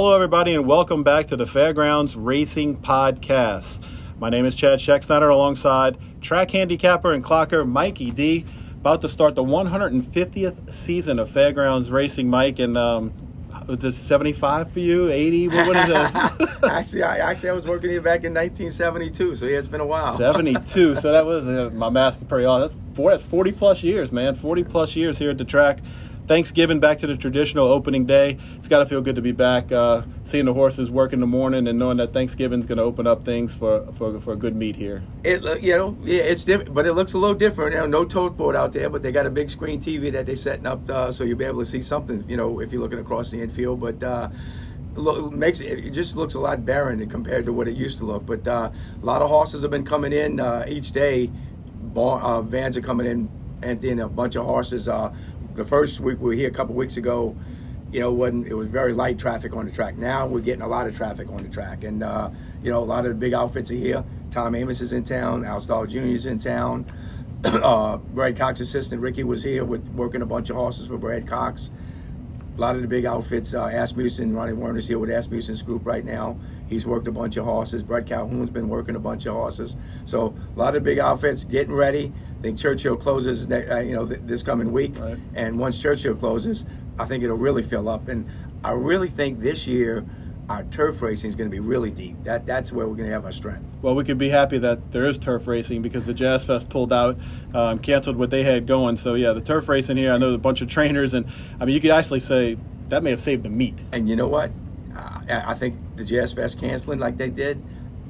Hello, everybody, and welcome back to the Fairgrounds Racing Podcast. My name is Chad Schexnayder alongside track handicapper and clocker Mikey D. About to start the 150th season of Fairgrounds Racing, Mike. And um, was this 75 for you? 80? What, what is this? actually, I actually I was working here back in 1972, so yeah, it's been a while. 72. so that was uh, my math pretty on. That's 40 plus years, man. 40 plus years here at the track. Thanksgiving back to the traditional opening day. It's got to feel good to be back, uh, seeing the horses work in the morning and knowing that Thanksgiving's going to open up things for, for, for a good meet here. It you know yeah it's different, but it looks a little different. You know, no tote board out there, but they got a big screen TV that they're setting up uh, so you'll be able to see something. You know, if you're looking across the infield, but. Uh, makes it, it just looks a lot barren compared to what it used to look. But uh, a lot of horses have been coming in uh, each day. Bar, uh, vans are coming in, emptying a bunch of horses. The first week we were here a couple weeks ago, you know, when it was very light traffic on the track. Now we're getting a lot of traffic on the track, and uh, you know, a lot of the big outfits are here. Tom Amoss is in town. Al Stall Jr. is in town. uh, Brad Cox assistant Ricky was here with working a bunch of horses for Brad Cox. A lot of the big outfits. Uh, Asmussen, Ronnie Werner's here with Asmussen's group right now. He's worked a bunch of horses. Bret Calhoun's been working a bunch of horses. So a lot of big outfits getting ready. I think Churchill closes, uh, you know, th- this coming week, right. and once Churchill closes, I think it'll really fill up. And I really think this year our turf racing is going to be really deep. That that's where we're going to have our strength. Well, we could be happy that there is turf racing because the Jazz Fest pulled out, um, canceled what they had going. So yeah, the turf racing here. I know a bunch of trainers, and I mean you could actually say that may have saved the meet. And you know what? I think the Jazz Fest canceling like they did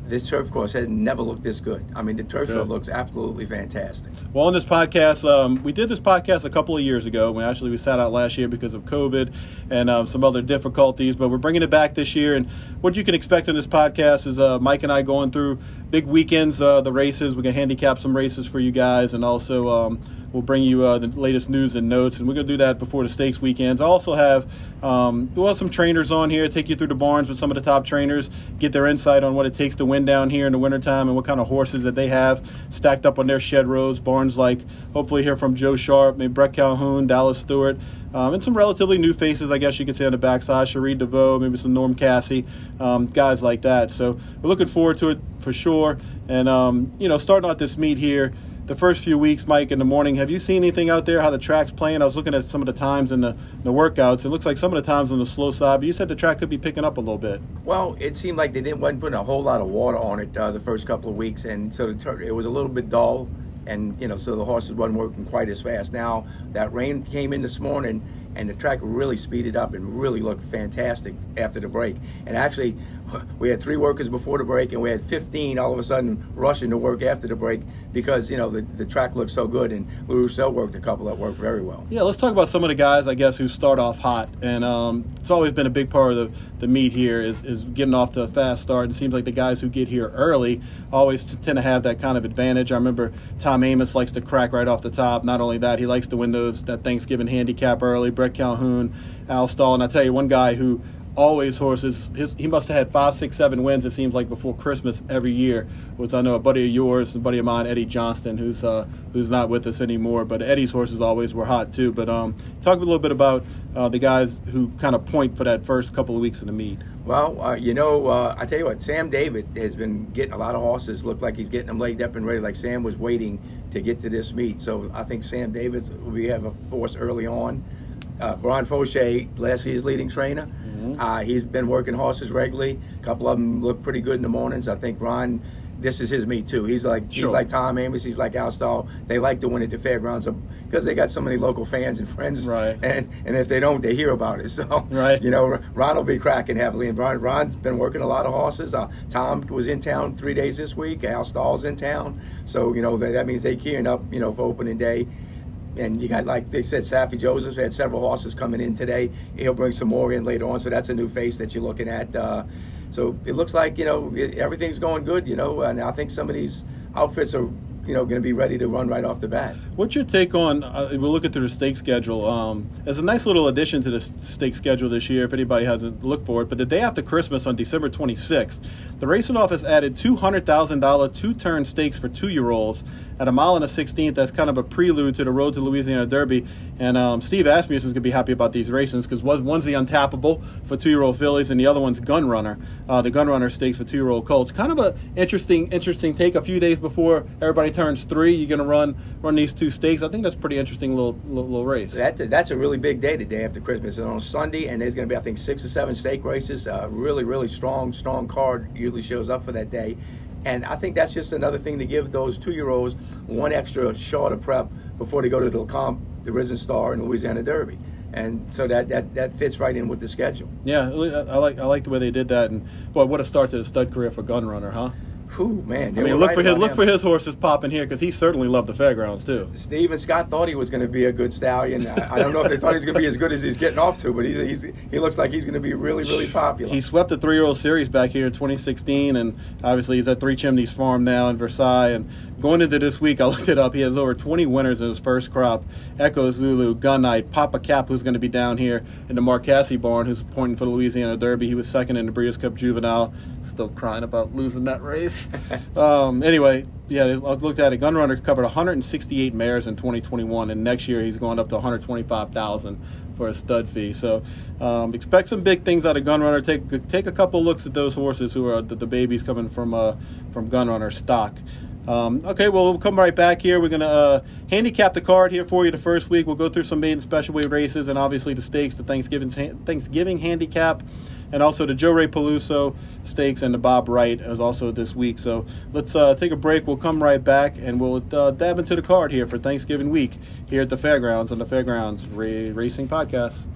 this turf course has never looked this good. I mean, the turf field looks absolutely fantastic. Well, on this podcast, um, we did this podcast a couple of years ago. We actually we sat out last year because of COVID and um, some other difficulties, but we're bringing it back this year. And what you can expect in this podcast is uh, Mike and I going through big weekends, uh, the races. We can handicap some races for you guys, and also. Um, We'll bring you uh, the latest news and notes, and we're going to do that before the stakes weekends. I also have um, we'll some trainers on here, take you through the barns with some of the top trainers, get their insight on what it takes to win down here in the wintertime and what kind of horses that they have stacked up on their shed rows. Barns like hopefully hear from Joe Sharp, maybe Bret Calhoun, Dallas Stewart. Um, and some relatively new faces, I guess you could say, on the backside. Cherie DeVaux, maybe some Norm Casse, um, guys like that. So we're looking forward to it for sure. And, um, you know, starting out this meet here, the first few weeks, Mike, in the morning, have you seen anything out there? How the track's playing? I was looking at some of the times in the, the workouts. It looks like some of the times on the slow side, but you said the track could be picking up a little bit. Well, it seemed like they didn't wasn't putting a whole lot of water on it uh, the first couple of weeks, and so it was a little bit dull, and you know, so the horses wasn't working quite as fast. Now that rain came in this morning and the track really speeded up and really looked fantastic after the break. And actually, we had three workers before the break, and we had 15 all of a sudden rushing to work after the break because you know the, the track looked so good, and Lou Roussel worked a couple that worked very well. Yeah, let's talk about some of the guys I guess who start off hot, and um, it's always been a big part of the, the meet here is, is getting off to a fast start. And it seems like the guys who get here early always tend to have that kind of advantage. I remember Tom Amoss likes to crack right off the top. Not only that, he likes to win those that Thanksgiving handicap early. Bret Calhoun, Al Stall, and I tell you one guy who always horses. His, he must have had five, six, seven wins. It seems like before Christmas every year. Was I know a buddy of yours, a buddy of mine, Eddie Johnston, who's uh, who's not with us anymore. But Eddie's horses always were hot too. But um, talk a little bit about uh, the guys who kind of point for that first couple of weeks in the meet. Well, uh, you know, uh, I tell you what, Sam Davis has been getting a lot of horses. Look like he's getting them laid up and ready. Like Sam was waiting to get to this meet. So I think Sam Davis will be have a force early on. Uh, Brian Faucheux, last year's leading trainer. Mm-hmm. Uh, he's been working horses regularly. A couple of them look pretty good in the mornings. I think Ron, this is his meet too. He's like sure. he's like Tom Amoss. He's like Al Stall. They like to win at the fairgrounds because they got so many local fans and friends. Right. And and if they don't, they hear about it. So right. You know, Ron will be cracking heavily. And Ron, Ron's been working a lot of horses. Uh, Tom was in town three days this week. Al Stall's in town. So you know that, that means they keying up. You know for opening day and you got like they said, Saffie Joseph had several horses coming in today. He'll bring some more in later on, so that's a new face that you're looking at. Uh, so it looks like you know everything's going good, you know, and I think some of these outfits are you know, going to be ready to run right off the bat. What's your take on? Uh, we'll look at the stake schedule. Um, as a nice little addition to the stake schedule this year, if anybody hasn't looked for it. But the day after Christmas, on December 26th, the racing office added $200,000 two-turn stakes for two-year-olds at a mile and a sixteenth. That's kind of a prelude to the Road to Louisiana Derby. And um, Steve Asmussen is going to be happy about these races because one's the Untapable for two-year-old fillies, and the other one's Gun Runner, uh, the Gun Runner Stakes for two-year-old colts. Kind of a interesting, interesting take. A few days before everybody turns three, you're going to run run these two stakes. I think that's pretty interesting little little, little race. That, that's a really big day, the day after Christmas. It's on Sunday, and there's going to be I think six or seven stake races. Uh, really, really strong, strong card usually shows up for that day. And I think that's just another thing to give those two-year-olds one extra shot of prep before they go to the comp, the Risen Star, and Louisiana Derby. And so that, that, that fits right in with the schedule. Yeah, I like I like the way they did that. And boy, what a start to the stud career for Gun Runner, huh? Who man? I mean, look for his look him. for his horses popping here because he certainly loved the fairgrounds too. Steve and Scott thought he was going to be a good stallion. I, I don't know if they thought he was going to be as good as he's getting off to, but he's, he's he looks like he's going to be really really popular. He swept the three year old series back here in 2016, and obviously he's at Three Chimneys Farm now in Versailles. And going into this week, I looked it up. He has over 20 winners in his first crop. Echo Zulu, Gunite, Papa Cap, who's going to be down here in the Mark Casse barn, who's pointing for the Louisiana Derby. He was second in the Breeders' Cup Juvenile. Still crying about losing that race. um, anyway, yeah, I looked at it. Gun Runner covered 168 mares in 2021, and next year he's going up to 125,000 for a stud fee. So um, expect some big things out of Gun Runner. Take take a couple looks at those horses who are the, the babies coming from uh, from Gun Runner stock. Um, okay, well, we'll come right back here. We're going to uh, handicap the card here for you the first week. We'll go through some maiden special weight races and obviously the stakes, the Thanksgiving, Thanksgiving handicap, and also the Joe Ray Peluso stakes and the Bob Wright is also this week. So let's uh, take a break. We'll come right back and we'll uh, dab into the card here for Thanksgiving week here at the Fairgrounds on the Fairgrounds Ra- Racing Podcast.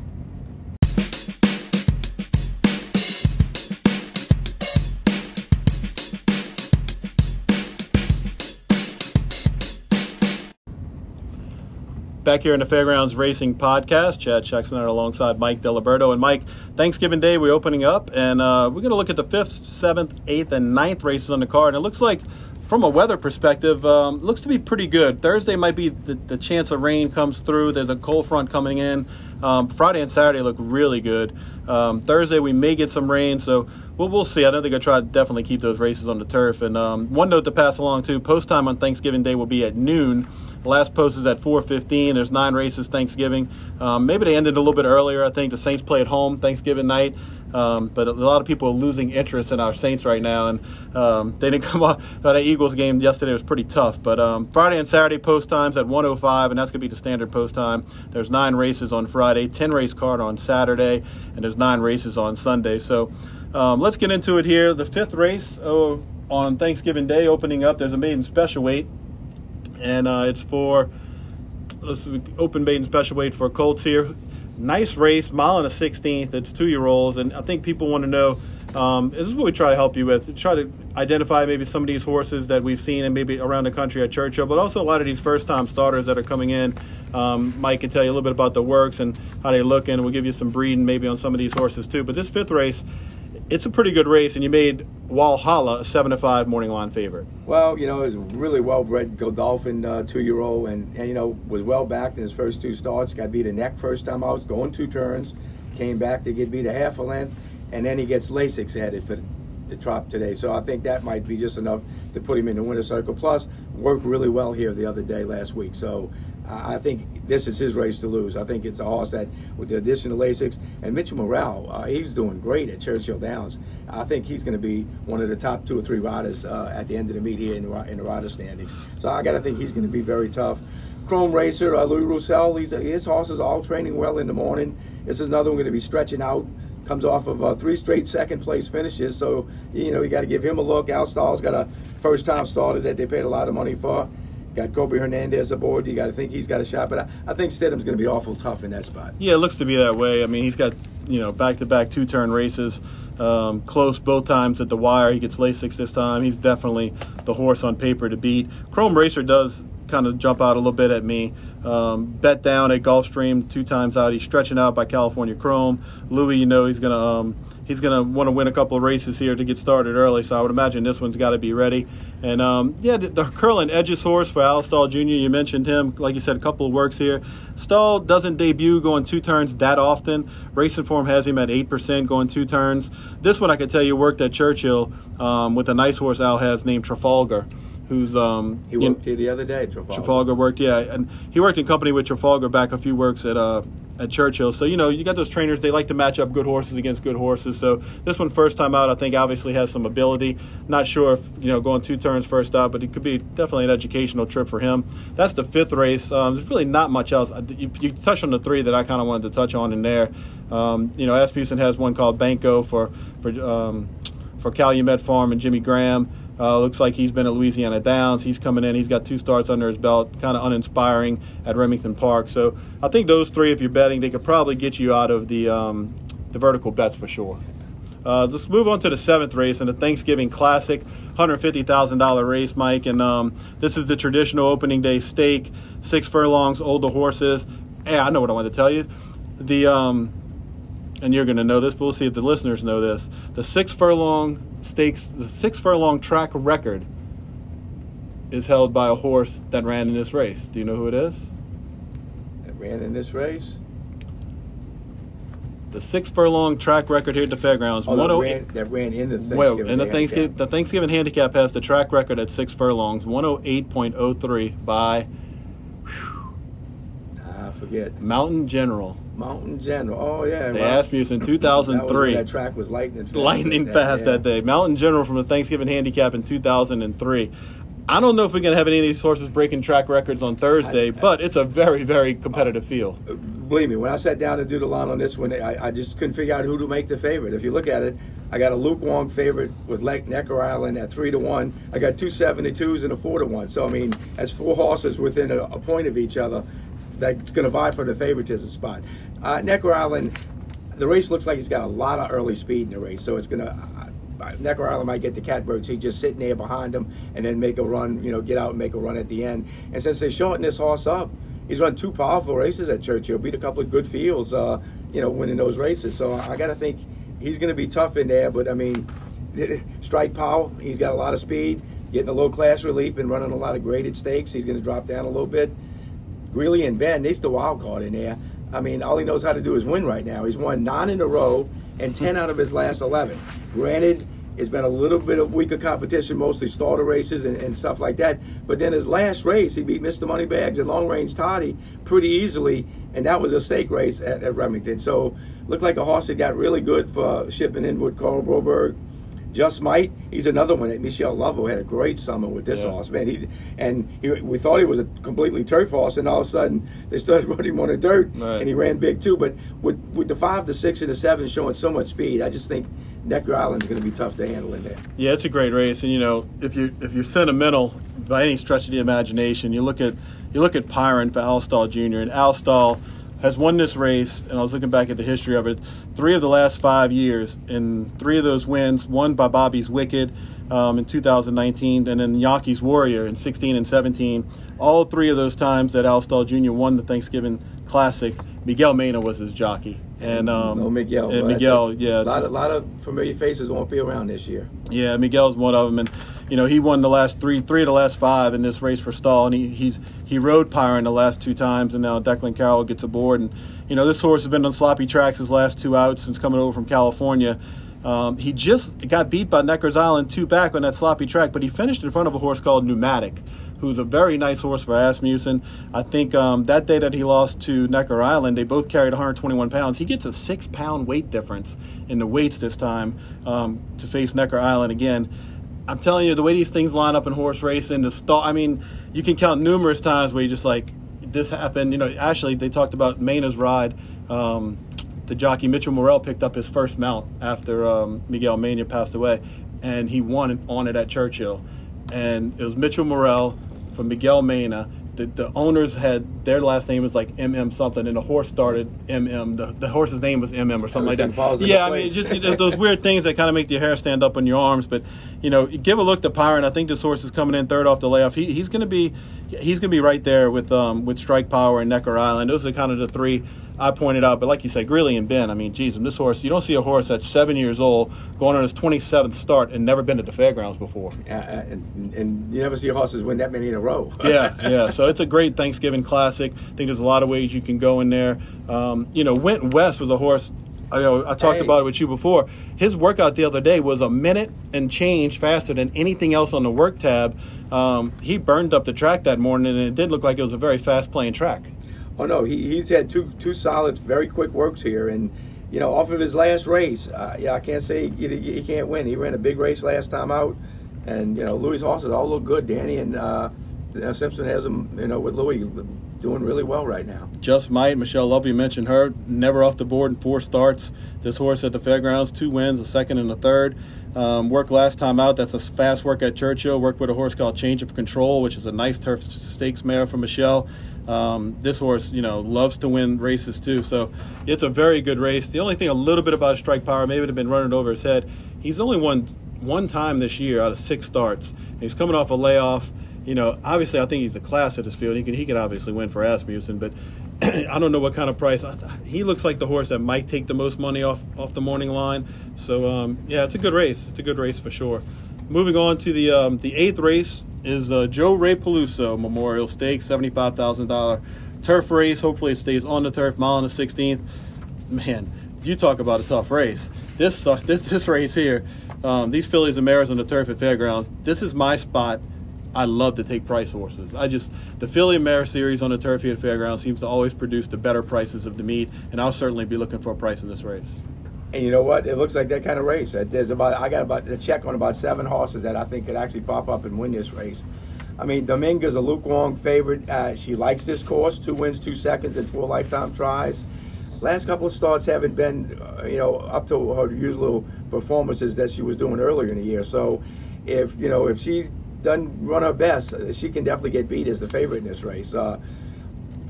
Back here in the Fairgrounds Racing Podcast. Chad Schexnayder alongside Mike Diliberto. And Mike, Thanksgiving Day, we're opening up, and uh, we're going to look at the 5th, 7th, 8th, and ninth races on the card. And it looks like, from a weather perspective, um, looks to be pretty good. Thursday might be the, the, chance of rain comes through. There's a cold front coming in. Um, Friday and Saturday look really good. Um, Thursday, we may get some rain, so we'll, we'll see. I know they're going to try to definitely keep those races on the turf. And um, one note to pass along, too post time on Thanksgiving Day will be at noon. Last post is at 4:15. There's nine races Thanksgiving. Um, maybe they ended a little bit earlier. I think the Saints play at home Thanksgiving night, um, but a lot of people are losing interest in our Saints right now, and um, they didn't come off. That Eagles game yesterday was pretty tough. But um, Friday and Saturday post times at 1:05, and that's going to be the standard post time. There's nine races on Friday, 10 race card on Saturday, and there's nine races on Sunday. So um, let's get into it here. The fifth race oh, on Thanksgiving Day opening up. There's a maiden special weight and uh, it's for let's open maiden special weight for Colts here. Nice race, mile and a sixteenth. It's two year olds, and I think people want to know. Um, this is what we try to help you with. Try to identify maybe some of these horses that we've seen and maybe around the country at Churchill, but also a lot of these first time starters that are coming in. Um, Mike can tell you a little bit about the works and how they look, and we'll give you some breeding maybe on some of these horses too. But this fifth race it's a pretty good race, and you made Walhalla a seven to five morning line favorite. Well, you know, it was a really well bred Godolphin uh, two year old, and, and you know was well backed in his first two starts. Got beat a neck first time out, going two turns, came back to get beat a half a length, and then he gets Lasix headed for the drop today. So I think that might be just enough to put him in the winner's circle. Plus, worked really well here the other day last week. So I think this is his race to lose. I think it's a horse that, with the addition of Lasix and Mitchell Murrill, uh, he's doing great at Churchill Downs. I think he's going to be one of the top two or three riders uh, at the end of the meet here in, in the rider standings. So I got to think he's going to be very tough. Chrome Racer, uh, Louis Roussel, he's, his horses are all training well in the morning. This is another one going to be stretching out. Comes off of uh, three straight second place finishes, so you know you got to give him a look. Al Stall's got a first time starter that they paid a lot of money for. Got Colby Hernandez aboard. You got to think he's got a shot, but I, I think Stidham's going to be awful tough in that spot. Yeah, it looks to be that way. I mean, he's got you know back to back two turn races, um, close both times at the wire. He gets Lasix this time. He's definitely the horse on paper to beat. Chrome Racer does kind of jump out a little bit at me. Um, bet down at Gulfstream two times out. He's stretching out by California Chrome. Louis, you know, he's going to um, he's going to want to win a couple of races here to get started early. So I would imagine this one's got to be ready. And um, yeah, the, the Curlin Edges horse for Al Stall Jr. You mentioned him, like you said, a couple of works here. Stall doesn't debut going two turns that often. Racing form has him at eight percent going two turns. This one I could tell you worked at Churchill um, with a nice horse Al has named Trafalgar who's um, He worked here the other day, Trafalgar. Trafalgar worked, yeah, and he worked in company with Trafalgar back a few works at uh, at Churchill. So you know, you got those trainers; they like to match up good horses against good horses. So this one, first time out, I think obviously has some ability. Not sure if you know going two turns first out, but it could be definitely an educational trip for him. That's the fifth race. Um, there's really not much else. You, you touched on the three that I kind of wanted to touch on in there. Um, you know, Asmussen has one called Banco for for um, for Calumet Farm and Jimmy Graham. Uh, looks like he's been at Louisiana Downs. He's coming in. He's got two starts under his belt. Kind of uninspiring at Remington Park. So I think those three, if you're betting, they could probably get you out of the um, the vertical bets for sure. Uh, let's move on to the seventh race and the Thanksgiving Classic, $150,000 race, Mike. And um, this is the traditional opening day stake, six furlongs, older horses. Hey, I know what I want to tell you. The um, and you're going to know this, but we'll see if the listeners know this. The six furlong stakes, the six furlong track record is held by a horse that ran in this race. Do you know who it is? That ran in this race. The six furlong track record here at the fairgrounds. Oh, that, oh ran, that ran in the Thanksgiving. Well, and the Thanksgiving handicap. the Thanksgiving handicap has the track record at six furlongs, 108.03 by I ah, forget. Mountain General. Mountain General. Oh yeah. They right. asked me in was when 2003. that track was lightning fast. lightning that, fast yeah. that day. Mountain General from the Thanksgiving Handicap in 2003. I don't know if we're going to have any of these horses breaking track records on Thursday, I- but it's a very, very competitive field. Uh, believe me, when I sat down to do the line on this one, I, I just couldn't figure out who to make the favorite. If you look at it, I got a lukewarm favorite with Lake Necker Island at three to one. I got two seventy twos and a four to one. So I mean, that's four horses within a, a point of each other that's going to vie for the favoritism spot. Uh, Necker Island, the race looks like he's got a lot of early speed in the race, so it's going to. Uh, Necker Island might get the catbirds. He's just sitting there behind him and then make a run, you know, get out and make a run at the end. And since they shorten this horse up, he's run two powerful races at Churchill, beat a couple of good fields, uh, you know, winning those races. So I got to think he's going to be tough in there. But I mean, Strike Power, he's got a lot of speed, getting a low class relief, been running a lot of graded stakes. He's going to drop down a little bit. Greeley and Ben, he's the wild card in there. I mean, all he knows how to do is win right now. He's won nine in a row and 10 out of his last 11. Granted, it's been a little bit of weaker competition, mostly starter races and, and stuff like that. But then his last race, he beat Mr. Moneybags and Long Range Toddy pretty easily, and that was a stake race at, at Remington. So looked like a horse that got really good for shipping in with Carl Broberg. Just Might, he's another one that Michelle Lovell had a great summer with this Yeah. horse, man. He and he, we thought he was a completely turf horse, and all of a sudden they started running him on the dirt, Right. and he ran big too. But with with the five, the six, and the seven showing so much speed, I just think Necker Island's going to be tough to handle in there. Yeah, it's a great race, and you know, if you if you're sentimental by any stretch of the imagination, you look at you look at Pyron for Al Stall Jr. and Al Stall has won this race, and I was looking back at the history of it. Three of the last five years, and three of those wins, one by Bobby's Wicked um, in 2019, and then Yankees Warrior in 16 and 17. All three of those times that Al Stall Jr. won the Thanksgiving Classic, Miguel Mena was his jockey, and um, no Miguel. and Miguel, a yeah, it's lot of lot of familiar faces won't be around this year. yeah, Miguel's one of them, and you know he won the last three, three of the last five in this race for Stall, and he he's he rode Pyron the last two times, and now Declan Carroll gets aboard, and you know this horse has been on sloppy tracks his last two outs since coming over from California. Um, he just got beat by Neckar's Island two back on that sloppy track, but he finished in front of a horse called Pneumatic, who's a very nice horse for Asmussen. I think um, that day that he lost to Necker Island, they both carried 121 pounds. He gets a six pound weight difference in the weights this time um, to face Necker Island again. I'm telling you, the way these things line up in horse racing, the stall. I mean, you can count numerous times where you just like this happened. You know, actually, they talked about Mena's ride. Um, the jockey Mitchell Murrill picked up his first mount after um, Miguel Mena passed away, and he won on it at Churchill. And it was Mitchell Murrill from Miguel Mena. The, the owners had their last name was like MM something, and the horse started MM. The, the horse's name was MM or something like that. Yeah, I mean, place. just those weird things that kind of make your hair stand up on your arms. But you know, give a look to Pyron. I think this horse is coming in third off the layoff. He, he's going to be he's going to be right there with um, with Strike Power and Necker Island. Those are kind of the three I pointed out. But like you said, Greeley and Ben. I mean, geez, this horse you don't see a horse that's seven years old going on his 27th start and never been at the fairgrounds before. Uh, and, and you never see horses win that many in a row. yeah, yeah. So it's a great Thanksgiving classic. I think there's a lot of ways you can go in there. Um, you know, Went West was a horse. I know I talked Hey. about it with you before. His workout the other day was a minute and change faster than anything else on the work tab. Um, he burned up the track that morning, and it did look like it was a very fast playing track. Oh no, he, he's had two two solid, very quick works here, and you know, off of his last race, uh, yeah, I can't say he, he, can't win. He ran a big race last time out, and you know, Louis' horses all look good. Danny and uh, Simpson has him, you know, with Louis doing really well right now. Just might. Michelle Love, you mentioned her, never off the board in four starts. This horse at the fairgrounds, two wins, a second and a third. Um, worked last time out. That's a fast work at Churchill. Worked with a horse called Change of Control, which is a nice turf stakes mare for Michelle. Um, this horse, you know, loves to win races too. So it's a very good race. The only thing a little bit about Strike Power, maybe it have been running over his head. He's only won one time this year out of six starts. He's coming off a layoff you know, obviously, I think he's the class at this field. He can he can obviously win for Asmussen, but I don't know what kind of price. he looks like the horse that might take the most money off off the morning line. So um, yeah, it's a good race. It's a good race for sure. Moving on to the um, the eighth race is uh, Joe Ray Peluso Memorial Stakes, seventy five thousand dollar turf race. Hopefully, it stays on the turf. Mile on the sixteenth. Man, you talk about a tough race. This uh, this this race here. Um, these fillies and mares on the turf at fairgrounds. This is my spot I love to take price horses. I just the Philly and Mare series on the turf here at Fairground seems to always produce the better prices of the meet, and I'll certainly be looking for a price in this race. And you know what? It looks like that kind of race. There's about I got about a check on about seven horses that I think could actually pop up and win this race. I mean, Dominga's a Luke Wong favorite. Uh, she likes this course. Two wins, two seconds, and four lifetime tries. Last couple of starts haven't been, uh, you know, up to her usual performances that she was doing earlier in the year. So, if you know, if she doesn't run her best, she can definitely get beat as the favorite in this race. Uh,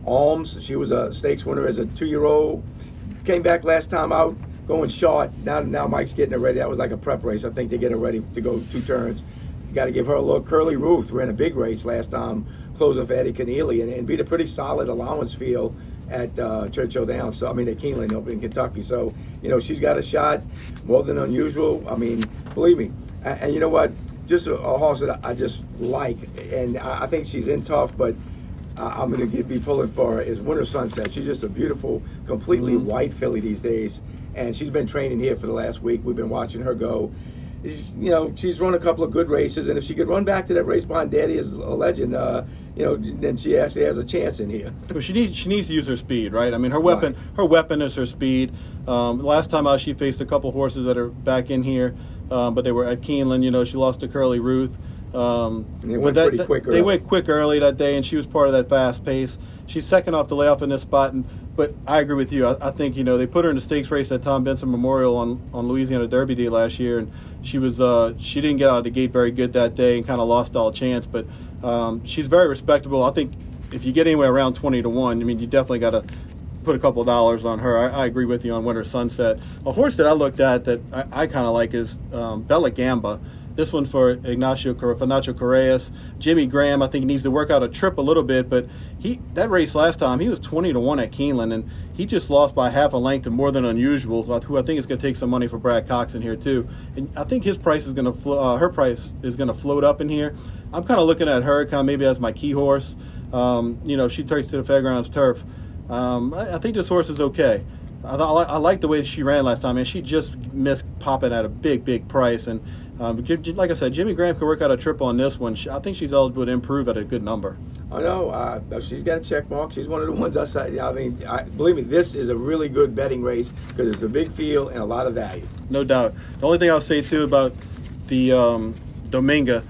Alms, she was a stakes winner as a two-year-old. Came back last time out, going short. Now, now Mike's getting her ready. That was like a prep race. I think they get her ready to go two turns. Got to give her a look. Curly Ruth ran a big race last time, closing for Eddie Kenneally, and, and beat a pretty solid allowance field at uh, Churchill Downs. So I mean at Keeneland up in Kentucky. So you know she's got a shot, more than unusual. I mean, believe me. and, and you know what? Just a, a, horse that I just like, and I, I think she's in tough, but I, am going to be pulling for her is Winter Sunset. She's just a beautiful, completely mm-hmm. white filly these days, and she's been training here for the last week. We've been watching her go. She's, you know, she's run a couple of good races, and if she could run back to that race behind Daddy is a legend, uh, you know, then she actually has a chance in here. Well, she needs she needs to use her speed, right? I mean, her weapon right. her weapon is her speed. Um, last time out, she faced a couple horses that are back in here um, but they were at Keeneland. You know, she lost to Curly Ruth. Um, they went that, pretty quick. Early. They went quick early that day, and she was part of that fast pace. She's second off the layoff in this spot, and but I agree with you. I, I, think you know they put her in the stakes race at Tom Benson Memorial on, on Louisiana Derby Day last year, and she was uh, she didn't get out of the gate very good that day and kind of lost all chance. But um, she's very respectable. I think if you get anywhere around twenty to one, I mean you definitely got to put a couple dollars on her. I, I, agree with you on Winter Sunset. A horse that I looked at that I, I kind of like is um, Bella Gamba. This one for Ignacio for Nacho Correas. Jimmy Graham, I think he needs to work out a trip a little bit, but he that race last time he was 20 to one at Keeneland, and he just lost by half a length and more than unusual. Who I think is going to take some money for Brad Cox in here too, and I think his price is going to flo- uh, her price is going to float up in here. I'm kind of looking at her kind of maybe as my key horse. Um, you know, she takes to the fairgrounds turf. Um, I, I, think this horse is okay. I, I, I like the way she ran last time, and she just missed popping at a big, big price. And um, like I said, Jimmy Graham could work out a trip on this one. She, I think she's eligible to improve at a good number. I know. Uh, she's got a check mark. She's one of the ones I said. I mean, I, believe me, this is a really good betting race because it's a big field and a lot of value. No doubt. The only thing I'll say too about the um, Dominga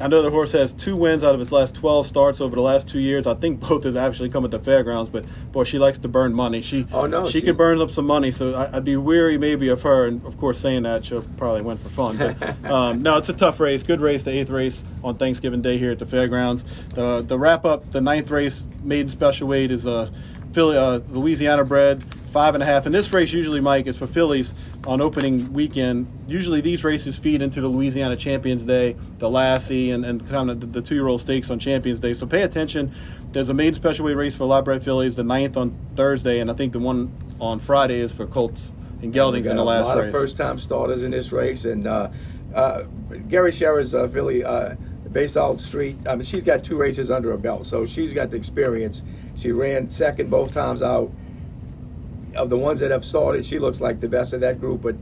I know the horse has two wins out of his last 12 starts over the last two years. I think both has actually come at the fairgrounds, but boy, she likes to burn money. She oh no, she can burn up some money, so I, would be weary maybe of her. And of course, saying that she'll probably win for fun. But um, no, it's a tough race. Good race, the eighth race on Thanksgiving Day here at the fairgrounds. The the wrap up, the ninth race, maiden special weight is a Philly, uh, Louisiana bred five and a half. And this race usually, Mike, is for fillies on opening weekend. Usually these races feed into the Louisiana Champions Day, the Lassie, and, and kind of the, the two-year-old stakes on Champions Day. So pay attention. There's a maiden special weight race for lot bred fillies, the ninth on Thursday, and I think the one on Friday is for Colts and Geldings in the last race. A lot race. of first-time starters in this race, and uh, uh, Gary Sherrer's uh, filly, uh, Basalt Street. I mean, she's got two races under her belt, so she's got the experience. She ran second both times out of the ones that have started, she looks like the best of that group. But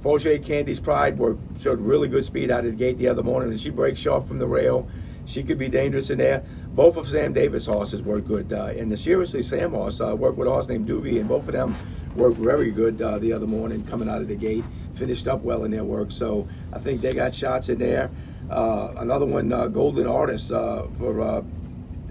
Forger Candy's Pride were showed really good speed out of the gate the other morning, and she breaks sharp from the rail. she could be dangerous in there. Both of Sam Davis' horses work good, uh, and the seriously Sam horse uh, worked with a horse named Duvy, and both of them worked very good uh, the other morning coming out of the gate. Finished up well in their work, so I think they got shots in there. Uh, another one, uh, Golden Artist uh, for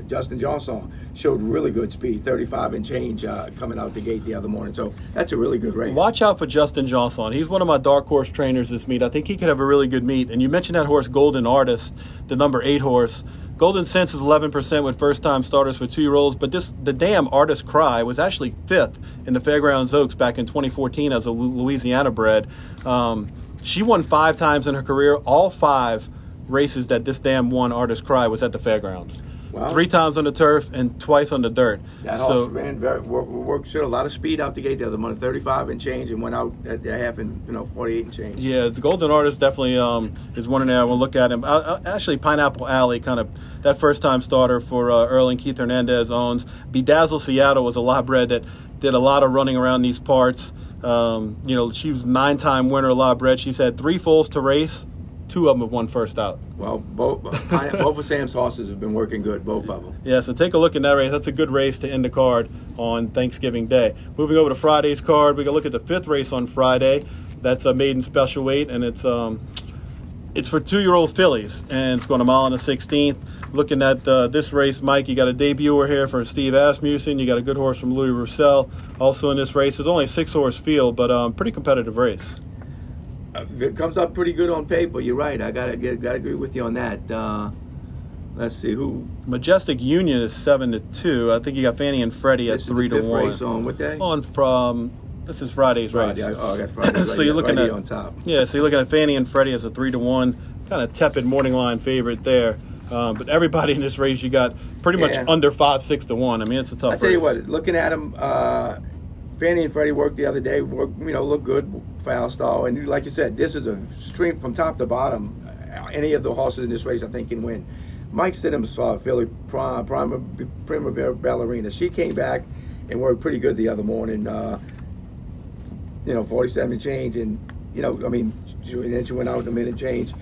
Justin Johnson showed really good speed, 35 and change uh, coming out the gate the other morning. So that's a really good race. Watch out for Justin Johnson. He's one of my dark horse trainers this meet. I think he could have a really good meet. And you mentioned that horse, Golden Artist, the number eight horse. Golden Sense is 11% with first time starters for two year olds, but this the dam Artist Cry was actually fifth in the Fairgrounds Oaks back in 2014 as a Louisiana bred. Um, she won five times in her career. All five races that this dam one Artist Cry was at the Fairgrounds. Wow. Three times on the turf and twice on the dirt. That so, horse ran very worked, showed a lot of speed out the gate the other month, 35 and change, and went out at the half and you know 48 and change. Yeah, the Golden Artist definitely um, is one in there. We'll look at him. Uh, actually, Pineapple Alley, kind of that first time starter for uh, Earl and Keith Hernandez owns. Bedazzle Seattle was a lot bred that did a lot of running around these parts. Um, you know, she was nine time winner, a lot bred. She's had three foals to race two of them have won first out. Well, both both of Sam's horses have been working good, both of them. Yeah, so take a look at that race. That's a good race to end the card on Thanksgiving Day. Moving over to Friday's card, we can look at the fifth race on Friday. That's a maiden special weight, and it's um, it's for two-year-old fillies, and it's going a mile on the 16th. Looking at uh, this race, Mike, you got a debuter here for Steve Asmussen. You got a good horse from Louis Roussel. Also in this race, it's only a six-horse field, but um, pretty competitive race it comes up pretty good on paper. You're right. I gotta get, gotta agree with you on that. Uh, let's see who. Majestic Union is seven to two. I think you got Fanny and Freddie at three to one. Race on what day? On from this is Friday's Friday. race. Oh, I got Friday. so you're looking right at on top. Yeah, so you're looking at Fannie and Freddie as a three to one, kind of tepid morning line favorite there. Um, but everybody in this race, you got pretty much yeah. under five, six to one. I mean, it's a tough. I tell race. you what, looking at them, uh, Fannie and Freddie worked the other day. Work, you know, look good, foul stall, and like you said, this is a stream from top to bottom. Any of the horses in this race, I think, can win. Mike Stidham's uh, Philly Prima, Prima, Ballerina. She came back and worked pretty good the other morning. Uh, you know, 47 change, and you know, I mean, she, and then she went out with a minute change.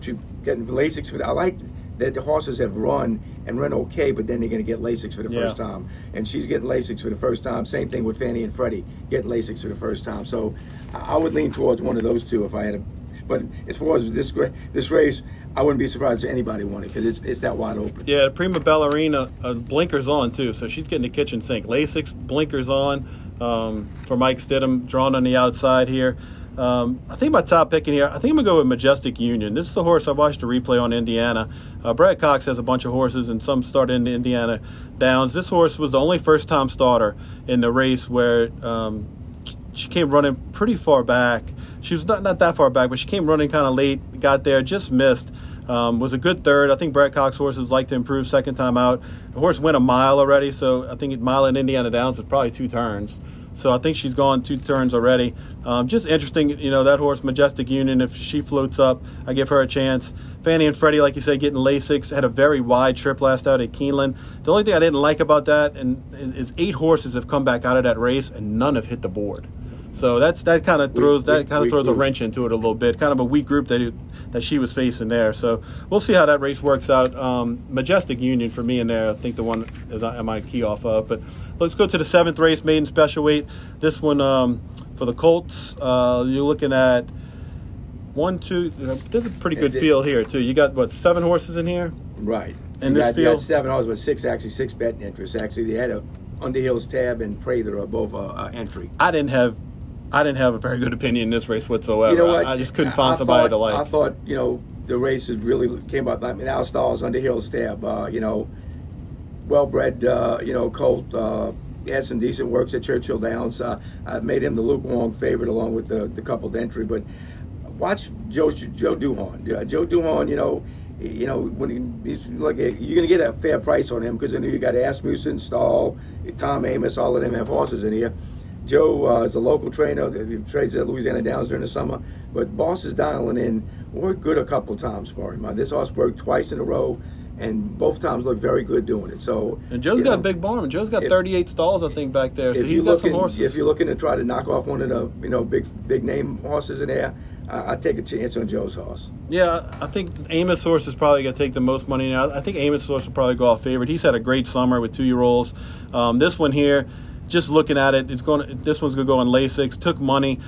She getting Lasix for. I like that the horses have run and run okay, but then they're going to get Lasix for the yeah. first time. And she's getting Lasix for the first time. Same thing with Fanny and Freddie, getting Lasix for the first time. So I would lean towards one of those two if I had a. But as far as this this race, I wouldn't be surprised if anybody won it because it's it's that wide open. Yeah, Prima Ballerina uh, blinkers on too, so she's getting the kitchen sink. Lasix blinkers on um, for Mike Stidham, drawn on the outside here. Um, I think my top pick in here, I think I'm going to go with Majestic Union. This is the horse I watched a replay on Indiana. Uh, Brad Cox has a bunch of horses, and some started in Indiana Downs. This horse was the only first time starter in the race where um, she came running pretty far back. She was not, not that far back, but she came running kind of late, got there, just missed. Um, was a good third. I think Brad Cox horses like to improve second time out. The horse went a mile already, so I think mile in Indiana Downs is probably two turns. So I think she's gone two turns already. Um, just interesting, you know, that horse, Majestic Union, if she floats up, I give her a chance. Fanny and Freddie, like you said, getting Lasix, had a very wide trip last out at Keeneland. The only thing I didn't like about that and is eight horses have come back out of that race and none have hit the board. So that's that kind of throws that kind of throws a wrench into it a little bit. Kind of a weak group that that she was facing there. So we'll see how that race works out. Um, Majestic Union for me in there, I think the one is I might key off of. But let's go to the seventh race, maiden special weight. This one um, for the Colts, uh, you're looking at one, two. There's a pretty good field here too. You got what seven horses in here? Right. In this got, field, got seven horses, but six actually six betting interests. Actually, they had a Underhills Tab and Prather are both uh, uh, entry. I didn't have I didn't have a very good opinion in this race whatsoever. You know what? I, I just couldn't find I somebody thought, to like. I thought, you know, the race races really came up. I mean, Al Stars, Underhill's Tab, uh, you know, well bred, uh, you know, colt. Uh, had some decent works at Churchill Downs. Uh, I made him the Luke Wong favorite along with the, the coupled entry. But watch Joe Joe Duhon. Uh, Joe Duhon, you know, you know when he, he's like you're going to get a fair price on him because you, know, you got Asmussen, Stall, Tom Amoss, all of them have horses in here. Joe uh, is a local trainer. He trades at Louisiana Downs during the summer. But Boss is dialing in. Worked good a couple times for him. Uh, this horse worked twice in a row, and both times looked very good doing it. So and Joe's got know, a big barn. Joe's got if, 38 stalls, I think, back there. So he's got looking, some horses. If you're looking to try to knock off one of the you know big big name horses in there, I, I take a chance on Joe's horse. Yeah, I think Amoss horse is probably going to take the most money now. I think Amoss horse will probably go off favorite. He's had a great summer with two year olds. Um, this one here, just looking at it, it's going. This one's going to go on Lasix. Took money.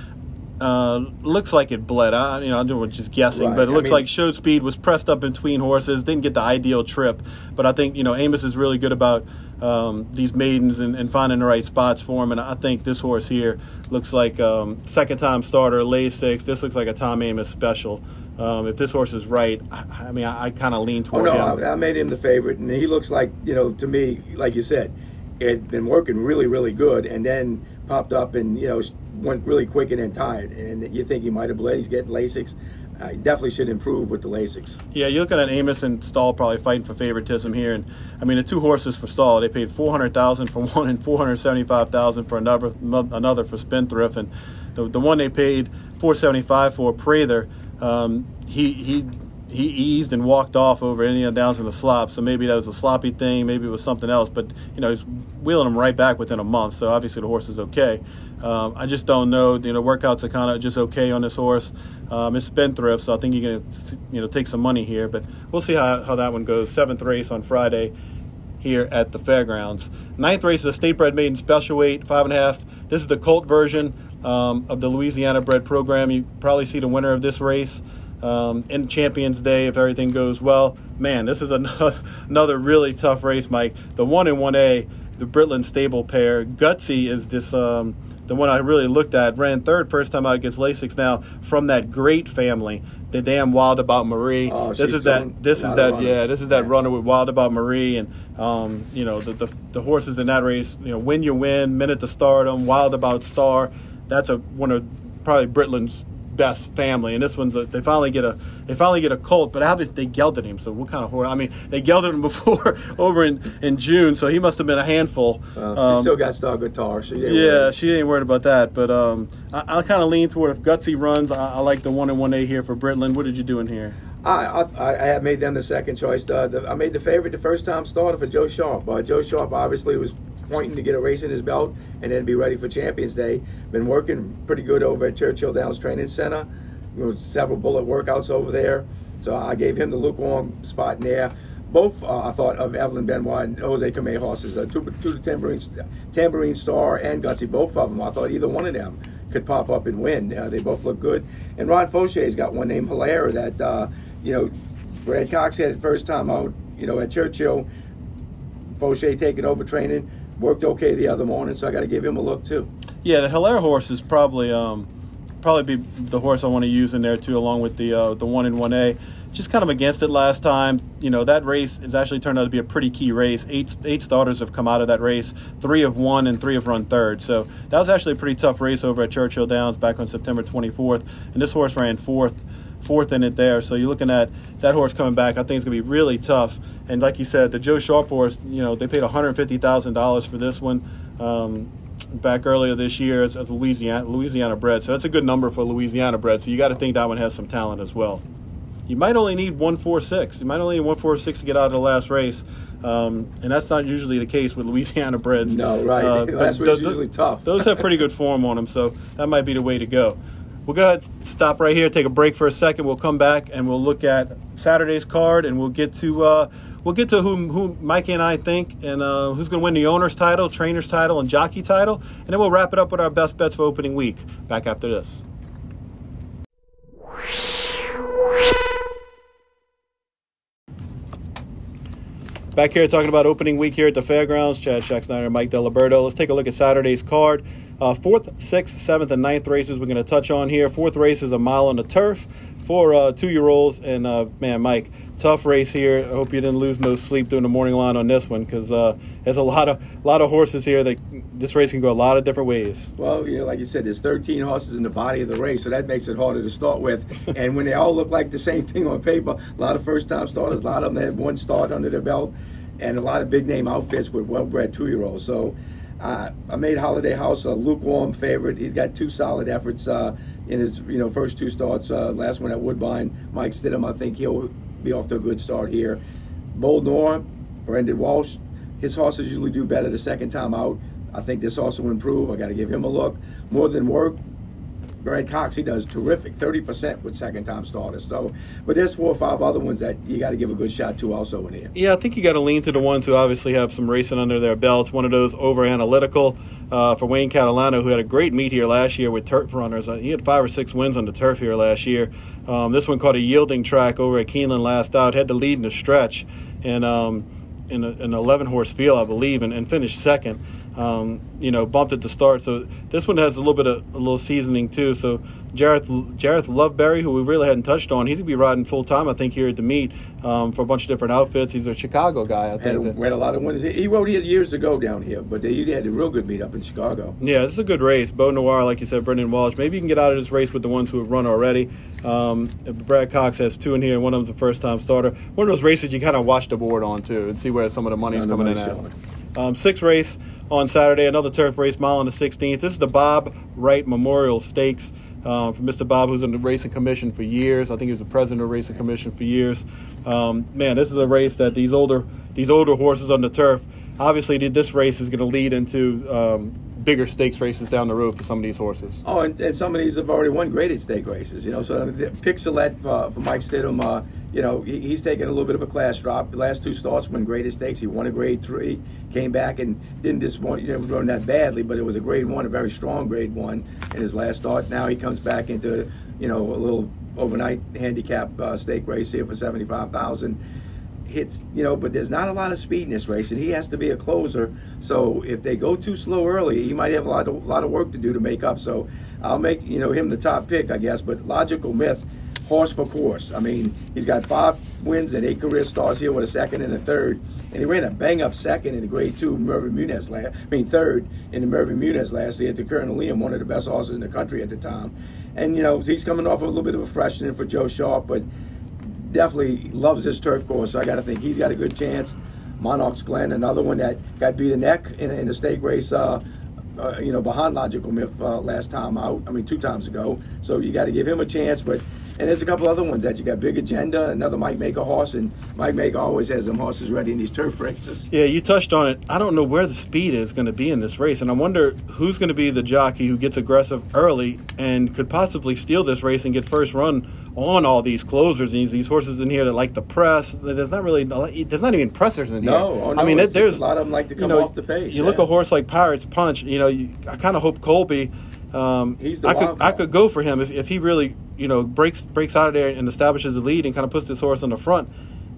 Uh, looks like it bled. I, you know, I'm just guessing, Right. but it I looks mean- like show Speed was pressed up between horses. Didn't get the ideal trip, but I think you know Amoss is really good about um, these maidens and, and finding the right spots for him. And I think this horse here looks like um, second time starter, Lasix. This looks like a Tom Amoss special. Um, if this horse is right, I, I mean, I, I kind of lean toward Oh no, him. I, I made him the favorite, and he looks like you know to me, like you said, it had been working really, really good, and then popped up and you know went really quick and then tired, and you think he might have bled. He's getting Lasix. Uh, definitely should improve with the Lasix. Yeah, you're looking at Amoss and Stall probably fighting for favoritism here, and I mean the two horses for Stall, they paid four hundred thousand for one and four hundred seventy-five thousand for another, another for Spendthrift, and the the one they paid four seventy-five for Prather, um, he he he eased and walked off over Indiana Downs in the slop, so maybe that was a sloppy thing, maybe it was something else, but you know he's wheeling him right back within a month, so obviously the horse is okay. Um, I just don't know. You know, workouts are kind of just okay on this horse. Um, it's spendthrift, so I think you're going to you know take some money here, but we'll see how, how that one goes. Seventh race on Friday here at the fairgrounds. Ninth race is a state bred maiden special weight, five and a half. This is the colt version um, of the Louisiana bred program. You probably see the winner of this race um, in Champions Day if everything goes well. Man, this is another, another really tough race, Mike. The one in one A, the Brittlyn stable pair. Gutsy is this. Um, the one I really looked at ran third first time out against Lasix now from that great family. The dam Wild About Marie. Oh, this is that. This is that. runners. Yeah, this is that runner with Wild About Marie, and um, you know the, the the horses in that race. You know, win you win, minute to stardom, Wild About Star. That's a one of probably Brittlyn's best family, and this one's a, they finally get a they finally get a colt, but obviously they gelded him. So what kind of horse? I mean, they gelded him before over in in June, so he must have been a handful. Uh, she Um, still got Star Guitar. She yeah, worry. she ain't worried about that. But um, I, I kind of lean toward if Gutsy runs. I, I like the one and one A here for Brittlyn. What did you do in here? I, I I had made them the second choice. Uh, the, I made the favorite the first time starter for Joe Sharp. Uh, Joe Sharp obviously was pointing to get a race in his belt and then be ready for Champions Day. Been working pretty good over at Churchill Downs Training Center. Several bullet workouts over there. So I gave him the lukewarm spot in there. Both uh, I thought of Evelyn Benoit and Jose Kamei horses, uh, two, two tambourine, tambourine Star and Gutsy, both of them. I thought either one of them could pop up and win. Uh, they both look good. And Ron Faucheux's got one named Hilaire that, uh, you know, Brad Cox had it first time out, you know, at Churchill. Faucher taking over training. Worked okay the other morning, so I got to give him a look too. Yeah, the Hilaire horse is probably um, probably be the horse I want to use in there too, along with the uh, the one in one A. Just kind of against it last time. You know that race has actually turned out to be a pretty key race. Eight eight starters have come out of that race. Three have won and three have run third. So that was actually a pretty tough race over at Churchill Downs back on September 24th. And this horse ran fourth fourth in it there. So you're looking at that horse coming back. I think it's going to be really tough. And like you said, the Joe Sharp horse, you know, they paid $150,000 for this one um, back earlier this year as, as Louisiana Louisiana bred. So that's a good number for Louisiana bred. So you got to think that one has some talent as well. You might only need 146. You might only need 146 to get out of the last race. Um, and that's not usually the case with Louisiana breds. No, right. but Last th- is th- usually tough. Those have pretty good form on them, so that might be the way to go. We'll go ahead stop right here, take a break for a second. We'll come back and we'll look at Saturday's card, and we'll get to uh, we'll get to who who Mikey and I think, and uh, who's going to win the owner's title, trainer's title, and jockey title, and then we'll wrap it up with our best bets for opening week. Back after this. Back here talking about opening week here at the fairgrounds. Chad Snyder and Mike Diliberto. Let's take a look at Saturday's card. Uh, fourth, sixth, seventh, and ninth races we're going to touch on here. Fourth race is a mile on the turf for uh, two year olds. And uh, man, Mike, tough race here. I hope you didn't lose no sleep during the morning line on this one because uh, there's a lot of lot of horses here that this race can go a lot of different ways. Well, you know, like you said, there's 13 horses in the body of the race, so that makes it harder to start with. and when they all look like the same thing on paper, a lot of first-time starters, a lot of them have one start under their belt, and a lot of big-name outfits with well-bred two-year-olds. So uh, I made Holiday House a lukewarm favorite. He's got two solid efforts uh, in his, you know, first two starts. Uh, last one at Woodbine, Mike Stidham. I think he'll be off to a good start here. Bold Nor, Brendan Walsh. His horses usually do better the second time out. I think this horse will improve. I got to give him a look. More than work. Brad Cox, he does terrific, thirty percent with second time starters. So, but there's four or five other ones that you got to give a good shot to also in here. Yeah, I think you got to lean to the ones who obviously have some racing under their belts. One of those over analytical uh, for Wayne Catalano, who had a great meet here last year with turf runners. Uh, he had five or six wins on the turf here last year. Um, this one caught a yielding track over at Keeneland last out, had the lead in the stretch, and um, in a, an 11 horse field, I believe, and, and finished second. Um, you know, bumped at the start. So this one has a little bit of a little seasoning too. So Jareth Jareth Loveberry, who we really hadn't touched on, he's gonna be riding full time, I think, here at the meet um, for a bunch of different outfits. He's a Chicago guy, I think. And a lot of wins. He rode here years ago down here, but they, he had a real good meet up in Chicago. Yeah, this is a good race. Beau Noir, like you said, Brendan Walsh. Maybe you can get out of this race with the ones who have run already. Um, Brad Cox has two in here, and one of them's a first time starter. One of those races you kind of watch the board on too and see where some of the money's coming in at. Um, sixth race on Saturday, another turf race, mile on the 16th. This is the Bob Wright Memorial Stakes um, from Mr. Bob, who's in the Racing Commission for years. I think he was the president of the Racing Commission for years. Um, man, this is a race that these older these older horses on the turf. Obviously, this race is going to lead into um, bigger stakes races down the road for some of these horses. Oh, and, and some of these have already won graded stake races. You know, so Pixelet for, for Mike Stidham, uh, you know, he, he's taken a little bit of a class drop. The last two starts won graded stakes. He won a grade three, came back and didn't disappoint, you know, run that badly, but it was a grade one, a very strong grade one in his last start. Now he comes back into, you know, a little overnight handicap uh, stake race here for 75000 hits, you know, but there's not a lot of speed in this race, and he has to be a closer. So if they go too slow early, he might have a lot of, a lot of work to do to make up. So I'll make you know him the top pick, I guess. But logical myth, horse for course. I mean, he's got five wins and eight career starts here with a second and a third, and he ran a bang up second in the Grade Two Mervyn Muniz last. I mean, third in the Mervyn Muniz last year to Colonel Liam, one of the best horses in the country at the time. And you know he's coming off a little bit of a freshman for Joe Sharp, but definitely loves this turf course, so I got to think he's got a good chance. Monarch's Glen, another one that got beat a neck in, in the stake race, uh, uh, you know, behind Logical Myth uh, last time out. I mean, two times ago. So you got to give him a chance. But and there's a couple other ones that you got Big Agenda, another Mike Maker horse, and Mike Maker always has them horses ready in these turf races. Yeah, you touched on it. I don't know where the speed is going to be in this race, and I wonder who's going to be the jockey who gets aggressive early and could possibly steal this race and get first run on all these closers. These these horses in here that like the press. There's not really there's not even pressers in here. No, oh, no I mean there's a lot of them like to come you know, off the pace. You yeah. look a horse like Pirates Punch. You know, you, I kind of hope Colby. Um, He's the I could I could go for him if, if he really you know breaks breaks out of there and establishes the lead and kind of puts this horse on the front.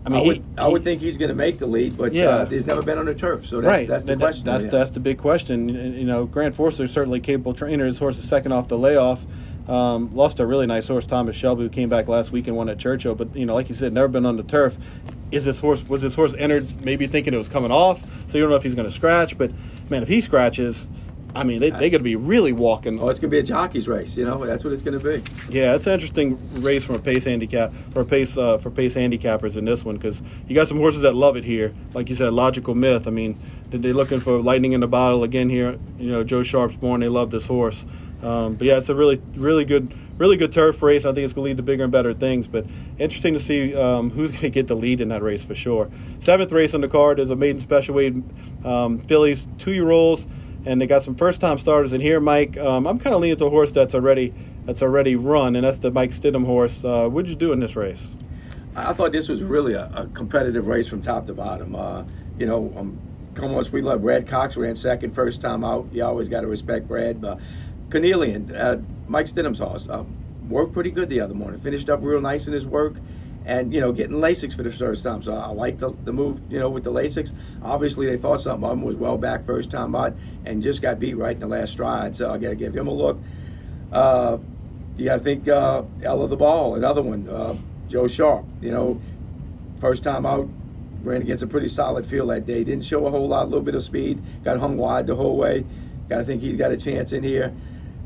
I mean, I would, he, I would think he's going to make the lead, but yeah. uh, he's never been on the turf, so that's, right. that's the that, question. That's that's the big question. You know, Grant Forster is certainly capable trainer. His horse is second off the layoff. Um, lost a really nice horse, Thomas Shelby, who came back last week and won at Churchill. But you know, like you said, never been on the turf. Is this horse was this horse entered maybe thinking it was coming off? So you don't know if he's going to scratch. But man, if he scratches, I mean, they, are going to be really walking. Oh, it's going to be a jockey's race. You know, that's what it's going to be. Yeah, it's an interesting race from a pace handicap for a pace uh, for pace handicappers in this one because you got some horses that love it here. Like you said, logical myth. I mean, they're looking for lightning in the bottle again here. You know, Joe Sharp's born. They love this horse. Um, but yeah, it's a really really good really good turf race. I think it's going to lead to bigger and better things. But interesting to see um, who's going to get the lead in that race for sure. Seventh race on the card is a maiden special weight um, fillies two year olds and they got some first time starters in here. Mike, um, I'm kind of leaning to a horse that's already that's already run, and that's the Mike Stidham horse. Uh, what'd you do in this race? I thought this was really a, a competitive race from top to bottom. Uh, you know, um, come on, we love Brad Cox ran second first time out. You always got to respect Brad. But Cornelian, uh, Mike Stidham's horse, uh, worked pretty good the other morning. Finished up real nice in his work and you know getting Lasix for the first time. So I like the, the move, you know, with the Lasix. Obviously, they thought something of him was well back first time out, and just got beat right in the last stride. So I got to give him a look. Uh, yeah, I think uh, Ella the Ball, another one. Uh, Joe Sharp, you know, first time out, ran against a pretty solid field that day. Didn't show a whole lot, a little bit of speed. Got hung wide the whole way. Got to think he's got a chance in here.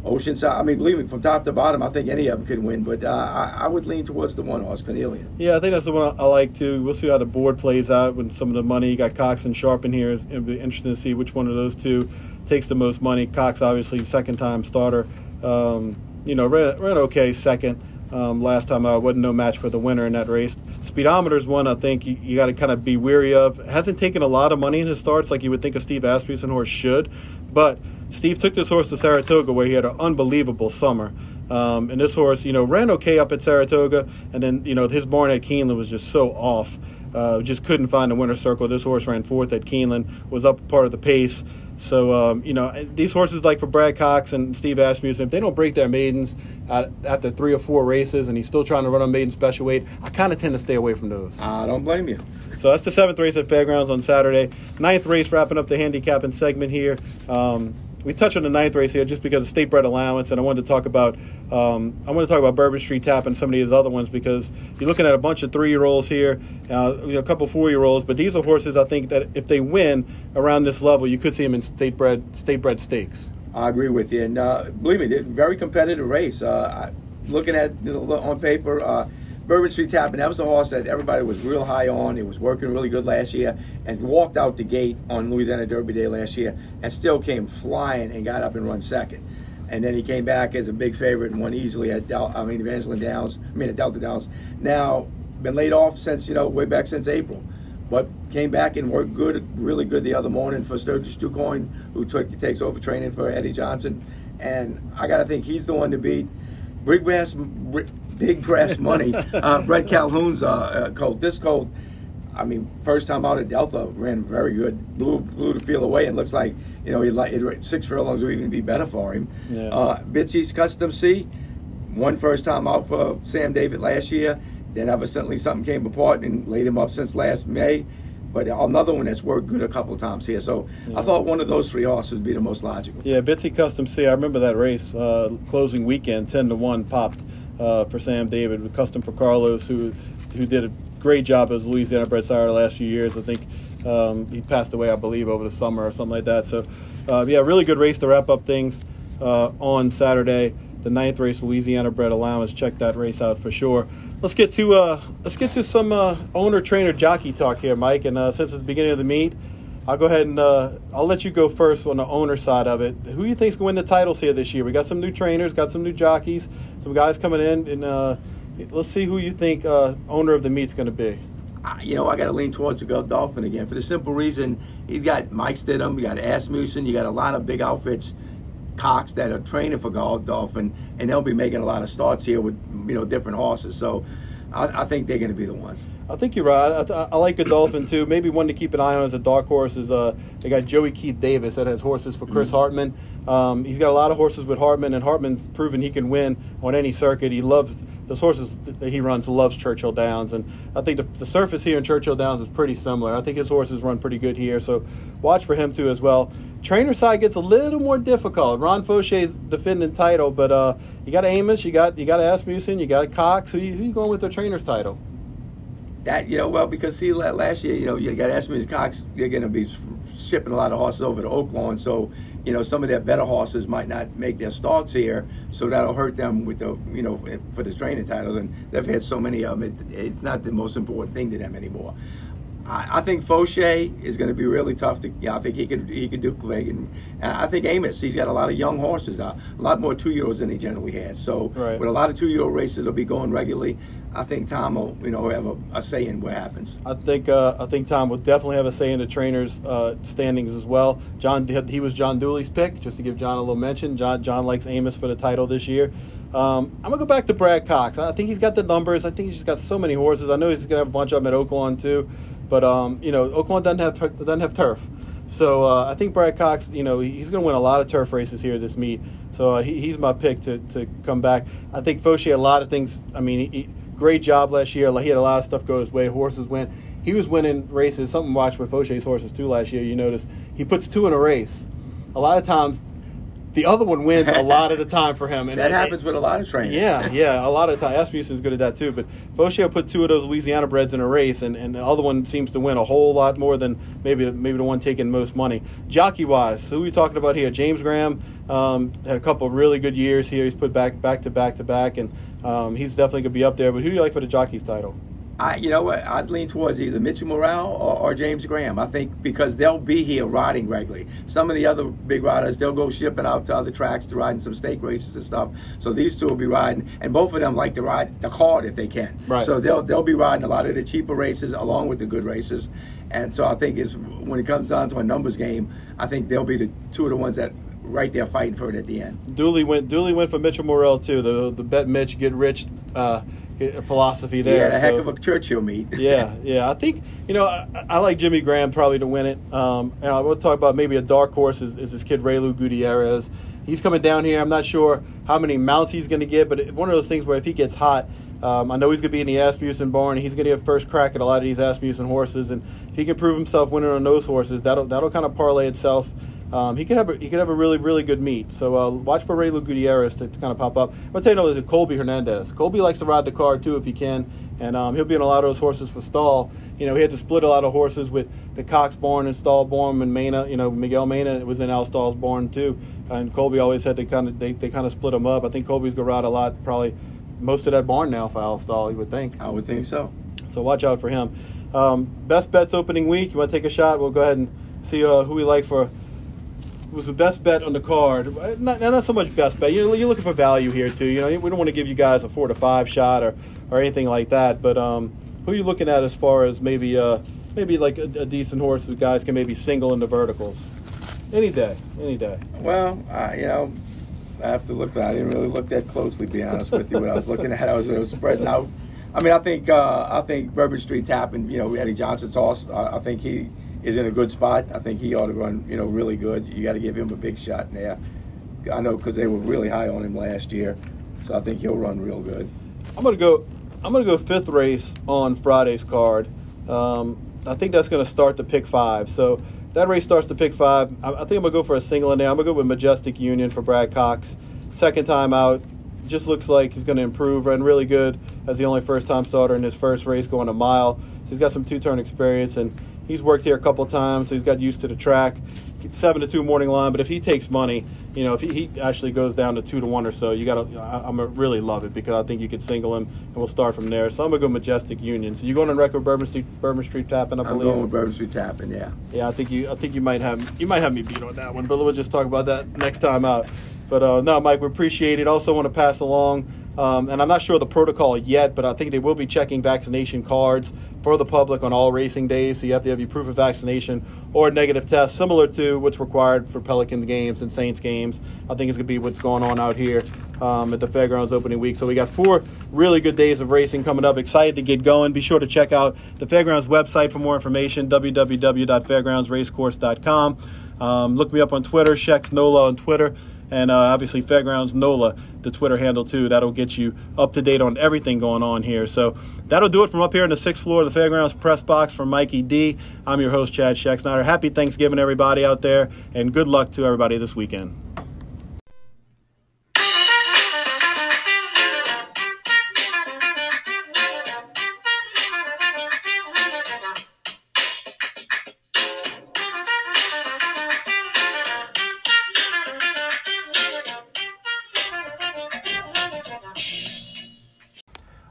Oceanside. I mean, believe me, from top to bottom, I think any of them could win. But uh, I, I, would lean towards the one horse, Cornelian. Yeah, I think that's the one I like too. We'll see how the board plays out when some of the money. You got Cox and Sharp in here. It'll be interesting to see which one of those two takes the most money. Cox, obviously, second time starter. Um, you know, ran, ran okay second. Um, last time I wasn't no match for the winner in that race. Speedometer's one I think you, you got to kind of be weary of. Hasn't taken a lot of money in his starts like you would think a Steve Asmussen horse should, but Steve took this horse to Saratoga where he had an unbelievable summer. Um, and this horse, you know, ran okay up at Saratoga, and then you know his barn at Keeneland was just so off. Uh, just couldn't find the winner's circle. This horse ran fourth at Keeneland, was up part of the pace. So um, you know these horses like for Brad Cox and Steve Asmussen, if they don't break their maidens after three or four races, and he's still trying to run on maiden special weight, I kind of tend to stay away from those. I don't blame you. So that's the seventh race at Fairgrounds on Saturday. Ninth race wrapping up the handicapping segment here. Um, we touched on the ninth race here just because of state bred allowance, and I wanted to talk about um, I want to talk about Bourbon Street Tap and some of these other ones because you're looking at a bunch of three year olds here, uh, you know, a couple four year olds, but these are horses I think that if they win around this level, you could see them in state bred state bred stakes. I agree with you, and uh, believe me, very competitive race. Uh, looking at you know, on paper uh, Bourbon Street Tap, and that was the horse that everybody was real high on. It was working really good last year and walked out the gate on Louisiana Derby Day last year and still came flying and got up and run second. And then he came back as a big favorite and won easily at Del- I mean Evangeline Downs, I mean at Delta Downs. Now been laid off since you know way back since April, but came back and worked good, really good the other morning for Sturgis Ducoin, who took takes over training for Eddie Johnson. And I got to think he's the one to beat. Big big brass money. Uh, Bret Calhoun's uh, colt. This colt, I mean, first time out at Delta, ran very good. Blew blew the field away, and looks like you know he like six furlongs would even be better for him. Yeah. Uh, Bitsy's Custom C, one first time out for Sam David last year. Then evidently something came apart and laid him up since last May. But another one that's worked good a couple of times here. So yeah. I thought one of those three horses would be the most logical. Yeah, Bitsy Custom C. I remember that race uh, closing weekend, ten to one popped uh, for Sam David with Custom for Carlos, who who did a great job as Louisiana bred sire the last few years. I think um, he passed away, I believe, over the summer or something like that. So, uh, yeah, really good race to wrap up things uh, on Saturday. The ninth race, Louisiana bred allowance. Check that race out for sure. Let's get to uh, let's get to some uh, owner trainer jockey talk here, Mike. And uh, since it's the beginning of the meet, I'll go ahead and uh, I'll let you go first on the owner side of it. Who do you think's going to win the titles here this year? We got some new trainers, got some new jockeys, some guys coming in, and uh, let's see who you think uh, owner of the meet's going to be. You know, I got to lean towards the Godolphin again for the simple reason he's got Mike Stidham, you got Asmussen, you got a lot of big outfits, Cox that are training for Godolphin, and they'll be making a lot of starts here with you know different horses. So I, I think they're going to be the ones. I think you're right. I, I, like Godolphin too. Maybe one to keep an eye on as a dark horse is uh, they got Joey Keith Davis that has horses for Chris mm-hmm. Hartman. Um, he's got a lot of horses with Hartman, and Hartman's proven he can win on any circuit. He loves those horses that he runs. Loves Churchill Downs, and I think the, the surface here in Churchill Downs is pretty similar. I think his horses run pretty good here, so watch for him too as well. Trainer side gets a little more difficult. Ron Faucheux's defending title, but uh, you got Amoss, you got you got Asmussen, you got Cox. Who you, who you going with the trainer's title? That you know, well, because see, last year, you know, you got Asmussen Cox. They're going to be shipping a lot of horses over to Oaklawn, so you know some of their better horses might not make their starts here, so that'll hurt them with the you know for the training titles. And they've had so many of them, it, it's not the most important thing to them anymore. I, I think Faucheux is going to be really tough to. Yeah, I think he could he could do Clegg, and, and I think Amoss. He's got a lot of young horses, uh, a lot more two year olds than he generally has. So right. with a lot of two year old races, will be going regularly. I think Tom will, you know, have a, a say in what happens. I think uh, I think Tom will definitely have a say in the trainers' uh, standings as well. John, he was John Dooley's pick, just to give John a little mention. John John likes Amoss for the title this year. Um, I'm gonna go back to Brad Cox. I think he's got the numbers. I think he's just got so many horses. I know he's gonna have a bunch of them at Oaklawn too. But um, you know, Oaklawn doesn't have doesn't have turf, so uh, I think Brad Cox, you know, he's going to win a lot of turf races here this meet. So uh, he, he's my pick to, to come back. I think Faucheux a lot of things. I mean, he, great job last year. Like he had a lot of stuff go his way. Horses went. He was winning races. Something watched with Faucheux's horses too last year. You notice he puts two in a race. A lot of times the other one wins a lot of the time for him. And that happens with a lot of trainers. Yeah, yeah, a lot of time. Asmussen's good at that too. But Faucheux put two of those Louisiana breds in a race, and, and the other one seems to win a whole lot more than maybe maybe the one taking most money. Jockey wise, who are we talking about here? James Graham um, had a couple of really good years here. He's put back back to back to back, and um, he's definitely going to be up there. But who do you like for the jockey's title? I, you know what, I'd lean towards either Mitchell Murrill or, or, James Graham. I think because they'll be here riding regularly. Some of the other big riders, they'll go shipping out to other tracks to ride in some stake races and stuff. So these two will be riding, and both of them like to ride the card if they can. Right. So they'll they'll be riding a lot of the cheaper races along with the good races. And so I think it's when it comes down to a numbers game, I think they'll be the two of the ones that right there fighting for it at the end. Dooley went. Dooley went for Mitchell Murrill too. The the bet Mitch get rich uh, philosophy there. He had a heck so- of a Churchill meet. yeah, yeah. I think you know I, I like Jimmy Graham probably to win it. Um, and I will talk about maybe a dark horse is, is this kid Reylu Gutierrez. He's coming down here. I'm not sure how many mounts he's going to get, but it, one of those things where if he gets hot, um, I know he's going to be in the Asmussen barn. He's going to get first crack at a lot of these Asmussen horses, and if he can prove himself winning on those horses, that'll that'll kind of parlay itself. Um, he could have a, he could have a really really good meet. So uh, watch for Reylu Gutierrez to, to kind of pop up. I'm gonna tell you another Colby Hernandez. Colby likes to ride the car too if he can, and um, he'll be in a lot of those horses for stall. You know, he had to split a lot of horses with the Cox barn and Stall barn and Mena. You know, Miguel Mena was in Al Stall's barn too, and Colby always had to kind of they, they kind of split them up. I think Colby's gonna ride a lot, probably most of that barn now for Al Stall. You would think. I would think so. So watch out for him. Um, best bets opening week. You want to take a shot? We'll go ahead and see uh, who we like for. Was the best bet on the card? Uh, Not, not so much best bet. You're, you're looking for value here too. You know, we don't want to give you guys a four to five shot or, or anything like that. But um, who are you looking at as far as maybe uh, maybe like a, a decent horse that guys can maybe single in the verticals? Any day, any day. Well, uh, you know, I have to look. That I didn't really look that closely, to be honest with you. What I was looking at, I was, I was spreading out. I mean, I think uh, I think Bourbon Street tapping. You know, Eddie Johnson's horse. Uh, I think he is in a good spot. I think he ought to run. You know, really good. You got to give him a big shot there. I know because they were really high on him last year, so I think he'll run real good. I'm gonna go. I'm gonna go fifth race on Friday's card. Um, I think that's gonna start the pick five. So that race starts to pick five. I, I think I'm gonna go for a single in there. I'm gonna go with Majestic Union for Brad Cox. Second time out, just looks like he's gonna improve. Run really good as the only first time starter in his first race going a mile. So he's got some two turn experience and he's worked here a couple times, so he's got used to the track. Seven to two morning line, but if he takes money, you know, if he, he actually goes down to two to one or so, you got to. I'm gonna really love it because I think you could single him, and we'll start from there. So I'm gonna go Majestic Union. So you're going on record Bourbon Street, Bourbon Street tapping, I I'm believe. going with Bourbon Street tapping. Yeah. Yeah, I think you. I think you might have. You might have me beat on that one, but we'll just talk about that next time out. But uh, no, Mike, we appreciate it. Also, want to pass along, um, and I'm not sure of the protocol yet, but I think they will be checking vaccination cards for the public on all racing days. So you have to have your proof of vaccination or a negative test, similar to what's required for Pelican games and Saints games. I think it's going to be what's going on out here um, at the Fairgrounds opening week. So we got four really good days of racing coming up. Excited to get going. Be sure to check out the Fairgrounds website for more information, www.fairgroundsracecourse.com. Um, look me up on Twitter, Shex Nola on Twitter, and uh, obviously Fairgrounds Nola, the Twitter handle too. That'll get you up to date on everything going on here. So that'll do it from up here in the sixth floor of the Fairgrounds press box from Mikey D. I'm your host Chad Scheck Happy Thanksgiving, everybody out there, and good luck to everybody this weekend.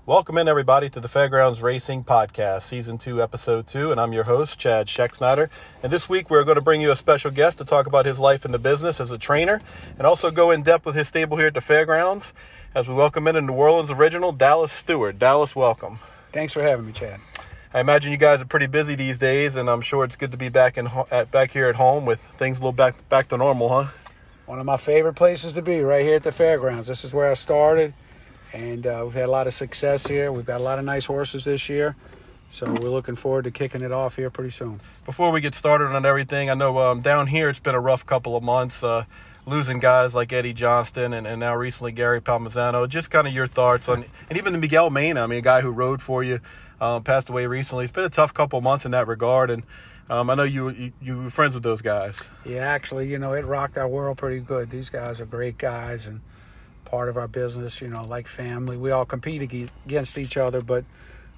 Welcome in, everybody, to the Fairgrounds Racing Podcast, Season 2, Episode 2, and I'm your host, Chad Scheck And this week, we're going to bring you a special guest to talk about his life in the business as a trainer and also go in depth with his stable here at the Fairgrounds as we welcome in a New Orleans original, Dallas Stewart. Dallas, welcome. Thanks for having me, Chad. I imagine you guys are pretty busy these days, and I'm sure it's good to be back in at, back here at home with things a little back back to normal, huh? One of my favorite places to be, right here at the fairgrounds. This is where I started, and uh, we've had a lot of success here. We've got a lot of nice horses this year, so we're looking forward to kicking it off here pretty soon. Before we get started on everything, I know um, down here it's been a rough couple of months. Uh, losing guys like Eddie Johnson and, and now recently Gary Palmisano. Just kind of your thoughts on, and even the Miguel Mena, I mean, a guy who rode for you, um, passed away recently. It's been a tough couple of months in that regard, and um, I know you, you you were friends with those guys. Yeah, actually, you know, it rocked our world pretty good. These guys are great guys and part of our business, you know, like family. We all compete against each other, but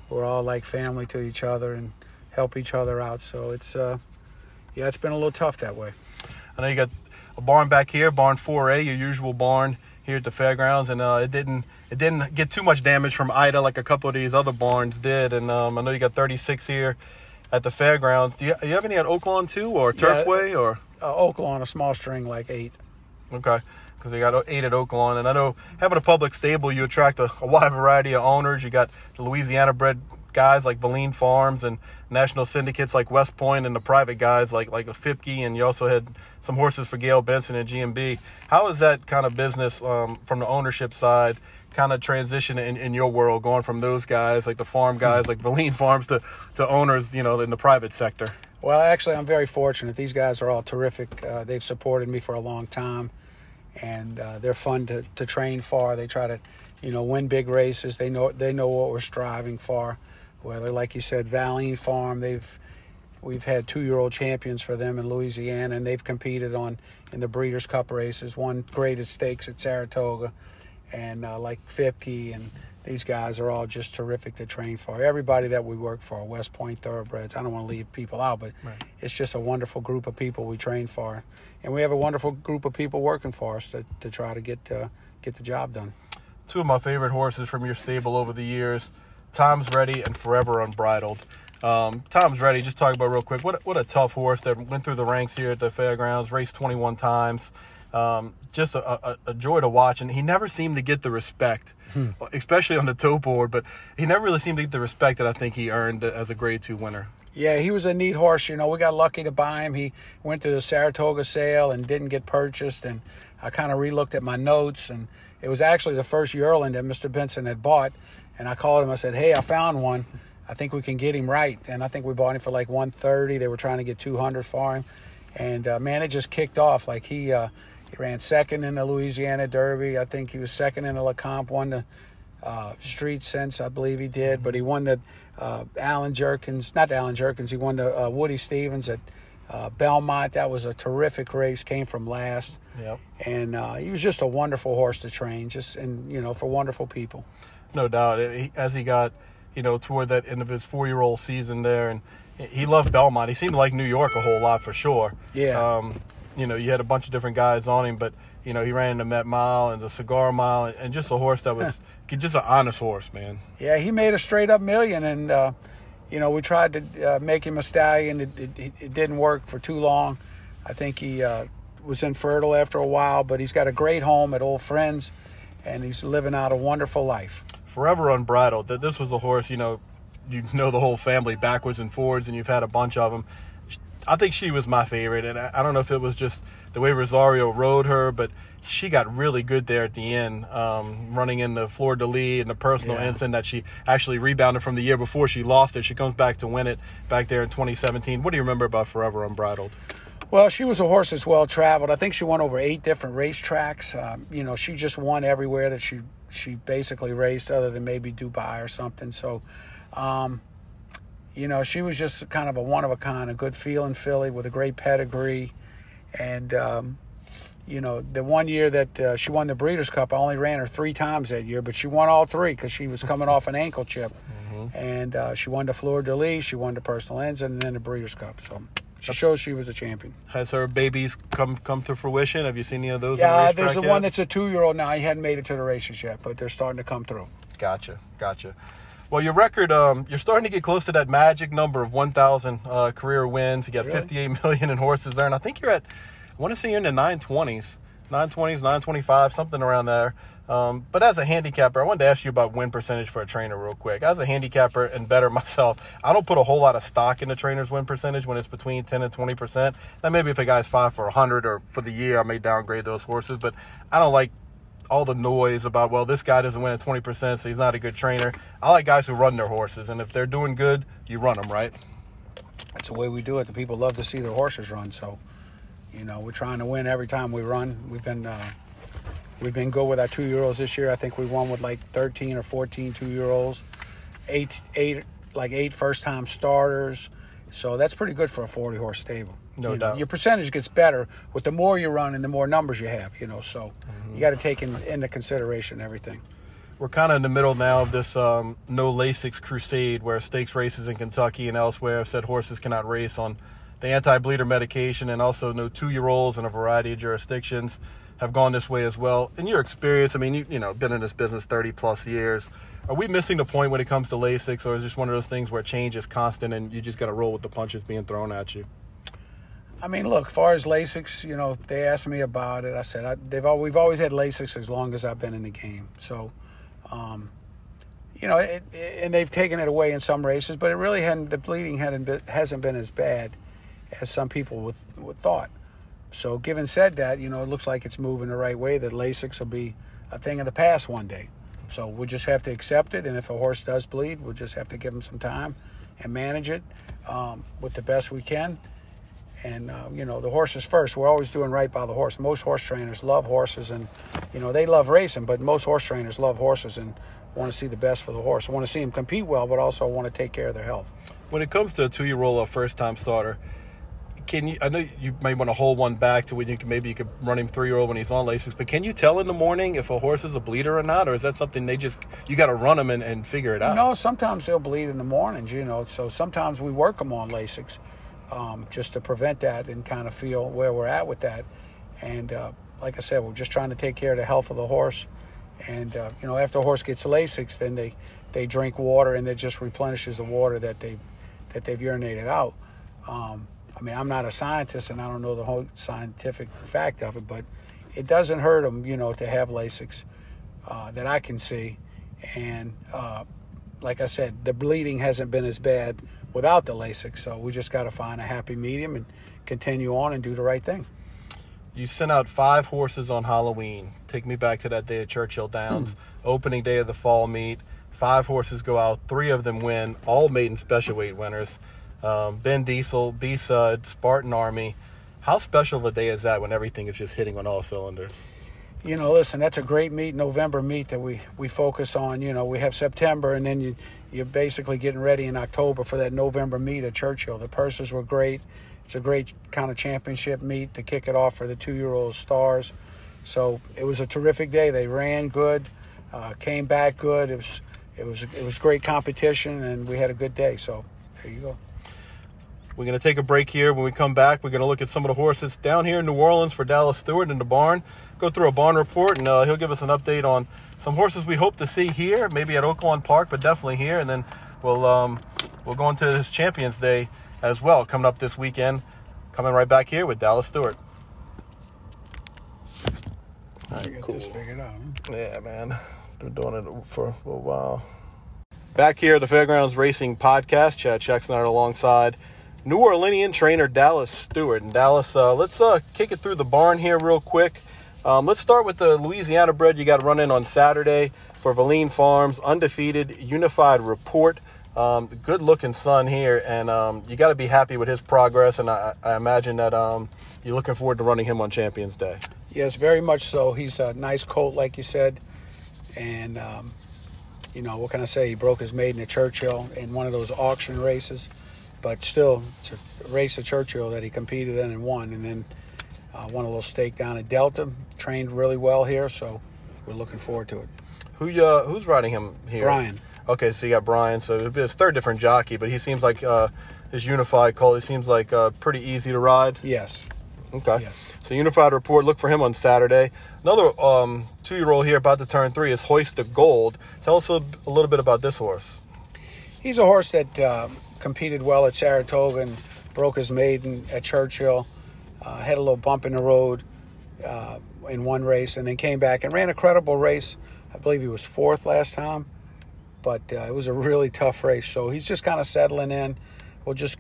we're all like family to each other and help each other out. So it's, uh, yeah, it's been a little tough that way. I know you got a barn back here, barn 4A, your usual barn here at the fairgrounds, and uh, it didn't it didn't get too much damage from Ida like a couple of these other barns did. And um, I know you got 36 here at the fairgrounds. Do you, do you have any at Oaklawn too, or Yeah. Turfway, or Uh, Oaklawn, a small string like eight. okay? Because we got eight at Oaklawn, and I know having a public stable, you attract a, a wide variety of owners. You got the Louisiana bred guys like Valene Farms and national syndicates like West Point and the private guys like like a Fipke, and you also had some horses for Gayle Benson and GMB. How is that kind of business um, from the ownership side? kind of transition in, in your world, going from those guys like the farm guys like Valene Farms to, to owners, you know, in the private sector? Well, actually, I'm very fortunate. These guys are all terrific. Uh, they've supported me for a long time, and uh, they're fun to, to train for. They try to, you know, win big races. They know they know what we're striving for. Whether, like you said, Valene Farm, they've we've had two-year-old champions for them in Louisiana, and they've competed on in the Breeders' Cup races. Won graded stakes at Saratoga and uh, like Fipke and these guys are all just terrific to train for. Everybody that we work for, West Point Thoroughbreds, I don't want to leave people out, but right. it's just a wonderful group of people we train for, and we have a wonderful group of people working for us to, to try to get uh, get the job done. Two of my favorite horses from your stable over the years, Tom's Ready and Forever Unbridled. Um, Tom's Ready, just talk about real quick. What what a tough horse that went through the ranks here at the fairgrounds, raced 21 times. Um, just a, a, a, joy to watch, and he never seemed to get the respect, hmm. especially on the toe board. But he never really seemed to get the respect that I think he earned as a Grade Two winner. Yeah, he was a neat horse. You know, we got lucky to buy him. He went to the Saratoga sale and didn't get purchased. And I kind of relooked at my notes, and it was actually the first yearling that Mr. Benson had bought. And I called him. I said, "Hey, I found one. I think we can get him right." And I think we bought him for like 130. They were trying to get 200 for him, and uh, man, it just kicked off. Like he. Uh, he ran second in the Louisiana Derby. I think he was second in the Lecomte, won the uh, Street Sense, I believe he did. But he won the uh, Allen Jerkens, not Allen Jerkens, he won the uh, Woody Stephens at uh, Belmont. That was a terrific race, came from last. Yep. And uh, he was just a wonderful horse to train, just and you know for wonderful people. No doubt. As he got, you know, toward that end of his four-year-old season there, and he loved Belmont. He seemed to like New York a whole lot for sure. Yeah. Um, you know, you had a bunch of different guys on him, but you know, he ran the Met Mile and the Cigar Mile, and, and just a horse that was just an honest horse, man. Yeah, he made a straight up million, and uh, you know, we tried to uh, make him a stallion. It, it, it, didn't work for too long. I think he uh, was infertile after a while, but he's got a great home at Old Friends, and he's living out a wonderful life. Forever unbridled. That this was a horse, you know, you know the whole family backwards and forwards, and you've had a bunch of them I think she was my favorite, and I, I, don't know if it was just the way Rosario rode her, but she got really good there at the end, um, running in the Fleur de Lis and the personal yeah. ensign that she actually rebounded from the year before she lost it. She comes back to win it back there in 2017. What do you remember about Forever Unbridled? Well, she was a horse that's well traveled. I think she won over eight different racetracks. Um, you know, she just won everywhere that she she basically raced, other than maybe Dubai or something. So, um, you know, she was just kind of a one of a kind, a good feeling filly with a great pedigree. And, um, you know, the one year that uh, she won the Breeders' Cup, I only ran her three times that year, but she won all three because she was coming off an ankle chip. Mm-hmm. And uh, she won the Fleur de Lis, she won the Personal Ensign, and then the Breeders' Cup. So she shows she was a champion. Has her babies come come to fruition? Have you seen any of those? Yeah, the there's the yet? one that's a two year old now. He hadn't made it to the races yet, but they're starting to come through. Gotcha, gotcha. Well, your record, um, you're starting to get close to that magic number of 1,000 uh, career wins. You got really? 58 million in horses there, and I think you're at, I want to say you're in the 920s, 920s, 925, something around there. Um, but as a handicapper, I wanted to ask you about win percentage for a trainer real quick. As a handicapper and better myself, I don't put a whole lot of stock in the trainer's win percentage when it's between 10 and 20 percent. Now maybe if a guy's five for 100 or for the year, I may downgrade those horses, but I don't like all the noise about well this guy doesn't win at 20% so he's not a good trainer. I like guys who run their horses and if they're doing good you run them right? That's the way we do it. The people love to see their horses run so you know we're trying to win every time we run. We've been uh, we've been good with our two year olds this year. I think we won with like 13 or 14 two year olds eight eight like eight first time starters. So that's pretty good for a 40 horse stable no you doubt. Know, your percentage gets better with the more you run and the more numbers you have, you know. So mm-hmm. you got to take in, into consideration everything. We're kind of in the middle now of this um, no Lasix crusade where stakes races in Kentucky and elsewhere have said horses cannot race on the anti-bleeder medication and also no two-year-olds in a variety of jurisdictions have gone this way as well. In your experience, I mean, you, you know, been in this business 30 plus years. Are we missing the point when it comes to Lasix or is this one of those things where change is constant and you just got to roll with the punches being thrown at you? I mean, look, far as Lasix, you know, they asked me about it. I said I, they've all, we've always had Lasix as long as I've been in the game. So, um, you know, it, and they've taken it away in some races, but it really hadn't. The bleeding hadn't been, hasn't been as bad as some people would, would thought. So, given said that, you know, it looks like it's moving the right way. That Lasix will be a thing of the past one day. So we'll just have to accept it. And if a horse does bleed, we'll just have to give him some time and manage it um, with the best we can. And uh, you know, the horses first. We're always doing right by the horse. Most horse trainers love horses, and you know they love racing. But most horse trainers love horses and want to see the best for the horse. want to see them compete well, but also want to take care of their health. When it comes to a two-year-old or first-time starter, can you? I know you may want to hold one back to when you can maybe you could run him three year old when he's on Lasix, but can you tell in the morning if a horse is a bleeder or not, or is that something they just you got to run them and, and figure it out? No, sometimes they'll bleed in the mornings, you know. So sometimes we work them on Lasix um, just to prevent that and kind of feel where we're at with that. And uh, like I said, we're just trying to take care of the health of the horse. And uh, you know, after a horse gets Lasix, then they they drink water and it just replenishes the water that they that they've urinated out. Um, I mean, I'm not a scientist and I don't know the whole scientific fact of it, but it doesn't hurt them, you know, to have Lasix uh, that I can see. And uh, like I said, the bleeding hasn't been as bad without the Lasix, so we just got to find a happy medium and continue on and do the right thing. You sent out five horses on Halloween. Take me back to that day at Churchill Downs, hmm. opening day of the fall meet. Five horses go out, three of them win, all maiden special weight winners um, Ben Diesel, B Sud, Spartan Army. How special of a day is that when everything is just hitting on all cylinders? You know, listen, that's a great meet, November meet that we, we focus on. You know, we have September, and then you, you're basically getting ready in October for that November meet at Churchill. The purses were great. It's a great kind of championship meet to kick it off for the two year old stars. So it was a terrific day. They ran good, uh, came back good. It was, it, was, it was great competition, and we had a good day. So there you go. We're going to take a break here. When we come back, we're going to look at some of the horses down here in New Orleans for Dallas Stewart in the barn. Go through a barn report, and uh, he'll give us an update on some horses we hope to see here, maybe at Oaklawn Park, but definitely here. And then we'll um, we'll go into this Champions Day as well, coming up this weekend. Coming right back here with Dallas Stewart. All right, cool. this figured out. Huh? Yeah, man. Been doing it for a little while. Back here at the Fairgrounds Racing Podcast, Chad Schexnayder alongside New Orleanian trainer Dallas Stewart. And Dallas, uh, let's uh, kick it through the barn here real quick. Um, let's start with the Louisiana bred you got to run in on Saturday for Valene Farms, undefeated, unified report. Um, good looking son here, and um, you got to be happy with his progress. And I, I imagine that um, you're looking forward to running him on Champions Day. Yes, very much so. He's a nice colt, like you said, and um, you know what can I say? He broke his maiden at Churchill in one of those auction races but still, it's a race at Churchill that he competed in and won, and then uh, won a little stake down at Delta. Trained really well here, so we're looking forward to it. Who uh, who's riding him here? Brian. Okay, so you got Brian. So it'll be his third different jockey, but he seems like uh, his unified call. He seems like uh, pretty easy to ride. Yes. Okay. Yes. So unified report. Look for him on Saturday. Another um, two-year-old here about to turn three is Hoist the Gold. Tell us a, a, little bit about this horse. He's a horse that um, competed well at Saratoga and broke his maiden at Churchill. Uh, had a little bump in the road uh, in one race, and then came back and ran a credible race. I believe he was fourth last time, but uh, it was a really tough race. So he's just kind of settling in. We'll just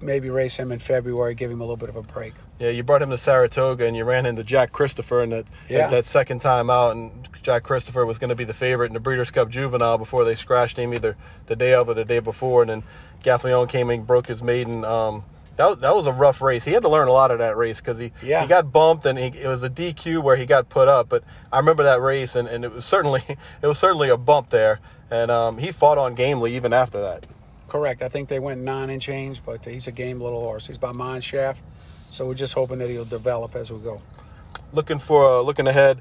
maybe race him in February, give him a little bit of a break. Yeah, you brought him to Saratoga and you ran into Jack Christopher in that yeah. that second time out, and Jack Christopher was going to be the favorite in the Breeders' Cup Juvenile before they scratched him either the day of or the day before, and then Gaffalione came and broke his maiden. Um, that, that was a rough race. He had to learn a lot of that race because he, yeah. he got bumped and he, it was a DQ where he got put up. But I remember that race and, and it was certainly it was certainly a bump there. And um, he fought on gamely even after that. Correct. I think they went nine and change, but he's a game little horse. He's by Mineshaft, so we're just hoping that he'll develop as we go. Looking for uh, looking ahead.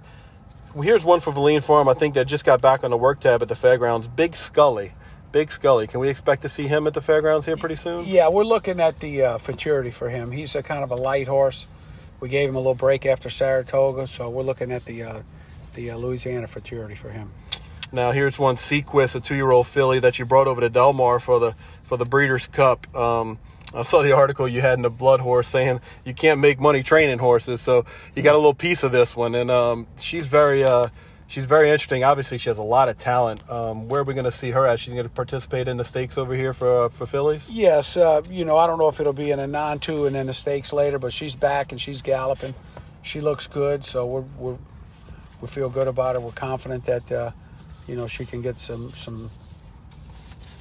Here's one for Valene Farm. I think that just got back on the work tab at the fairgrounds. Big Scully. Big Scully. Can we expect to see him at the fairgrounds here pretty soon? Yeah, we're looking at the uh, futurity for him. He's a kind of a light horse. We gave him a little break after Saratoga, so we're looking at the uh, the uh, Louisiana futurity for him. Now here's one Sequist, a two-year-old filly that you brought over to Del Mar for the for the Breeders' Cup. Um, I saw the article you had in the Blood Horse saying you can't make money training horses, so you got a little piece of this one, and um, she's very uh, she's very interesting. Obviously, she has a lot of talent. Um, where are we going to see her at? She's going to participate in the stakes over here for uh, for fillies. Yes, uh, you know, I don't know if it'll be in a non-two and then the stakes later, but she's back and she's galloping. She looks good, so we're, we're we feel good about it. We're confident that uh, you know she can get some some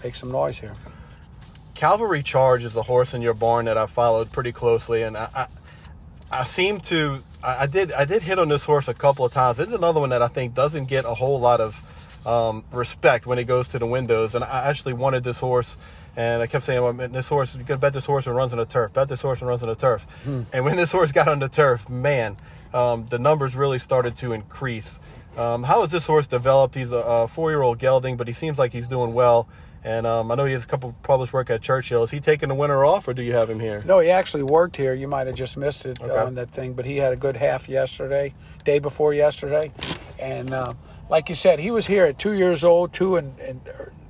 make some noise here. Cavalry Charge is a horse in your barn that I followed pretty closely, and I, I, I seem to, I, I, did, I did hit on this horse a couple of times. This is another one that I think doesn't get a whole lot of um, respect when it goes to the windows, and I actually wanted this horse. And I kept saying, well, this horse, you can bet this horse and runs on the turf. Bet this horse and runs on the turf. Hmm. And when this horse got on the turf, man, um, the numbers really started to increase. Um, how has this horse developed? He's a, a four-year-old gelding, but he seems like he's doing well. And um, I know he has a couple published work at Churchill. Is he taking the winter off, or do you have him here? No, he actually worked here. You might have just missed it okay. on that thing, but he had a good half yesterday, day before yesterday, and uh, like you said, he was here at two years old, two and, and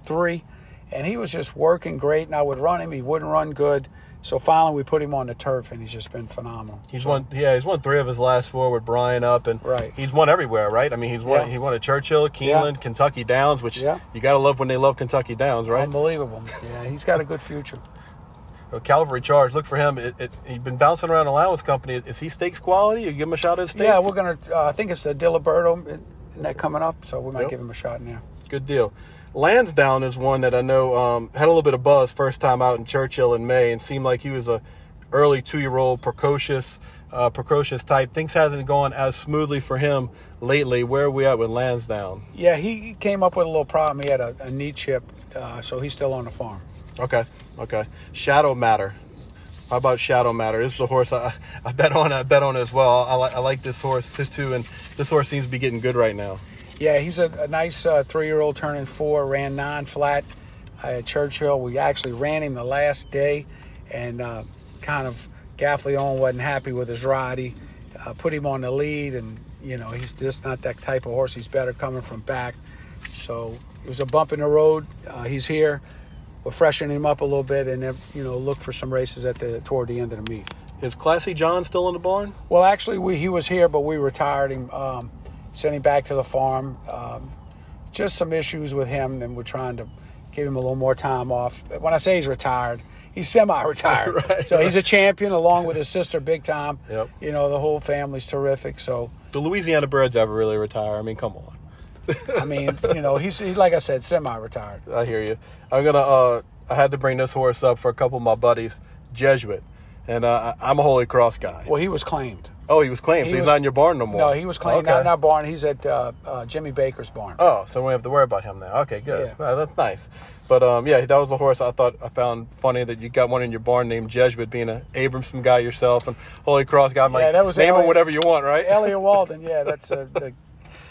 three, and he was just working great. And I would run him; he wouldn't run good. So finally, we put him on the turf, and he's just been phenomenal. He's so, won, yeah, he's won three of his last four with Brian up, and right. he's won everywhere, right? I mean, he's won. Yeah. He won at Churchill, Keeneland, yeah. Kentucky Downs, which yeah. you got to love when they love Kentucky Downs, right? Unbelievable. Yeah, he's got a good future. Cavalry Charge, look for him. It, it, he's been bouncing around allowance company. Is he stakes quality? You give him a shot at stakes? Yeah, we're gonna. Uh, I think it's the Diliberto, that coming up, so we might yep. give him a shot in there. Good deal. Lansdowne is one that I know um, had a little bit of buzz first time out in Churchill in May, and seemed like he was a early two-year-old precocious uh, precocious type. Things hasn't gone as smoothly for him lately. Where are we at with Lansdowne? Yeah, he came up with a little problem. He had a, a knee chip, uh, so he's still on the farm. Okay, okay. Shadow Matter. How about Shadow Matter? This is a horse I, I bet on. I bet on as well. I, like I like this horse too, and this horse seems to be getting good right now. Yeah, he's a, a nice uh, three-year-old turning four. Ran non-flat at Churchill. We actually ran him the last day, and uh, kind of Gaffalione wasn't happy with his ride. He uh, put him on the lead, and you know he's just not that type of horse. He's better coming from back. So it was a bump in the road. Uh, he's here. We're freshening him up a little bit, and then you know look for some races at the toward the end of the meet. Is Classy John still in the barn? Well, actually, we, he was here, but we retired him, um, sent him back to the farm. Um, just some issues with him, and we're trying to give him a little more time off. When I say he's retired, he's semi-retired. right, so right. he's a champion along with his sister, Big Time. Yep. You know, the whole family's terrific. So the Louisiana Birds ever really retire? I mean, come on. I mean, you know, he's, he's like I said, semi-retired. I hear you. I'm gonna. Uh, I had to bring this horse up for a couple of my buddies, Jesuit, and uh, I'm a Holy Cross guy. Well, he was claimed. Oh, he was claimed. He so he's was, not in your barn no more. No, he was claimed okay. not in our barn. He's at uh, uh, Jimmy Baker's barn. Oh, so we have to worry about him now. Okay, good. Yeah. that's nice. But um, yeah, that was a horse I thought I found funny that you got one in your barn named Jesuit, being an Abramson guy yourself and Holy Cross guy. I'm yeah, like, that was name Elliot, him whatever you want, right? Elliot Walden. Yeah, that's uh, the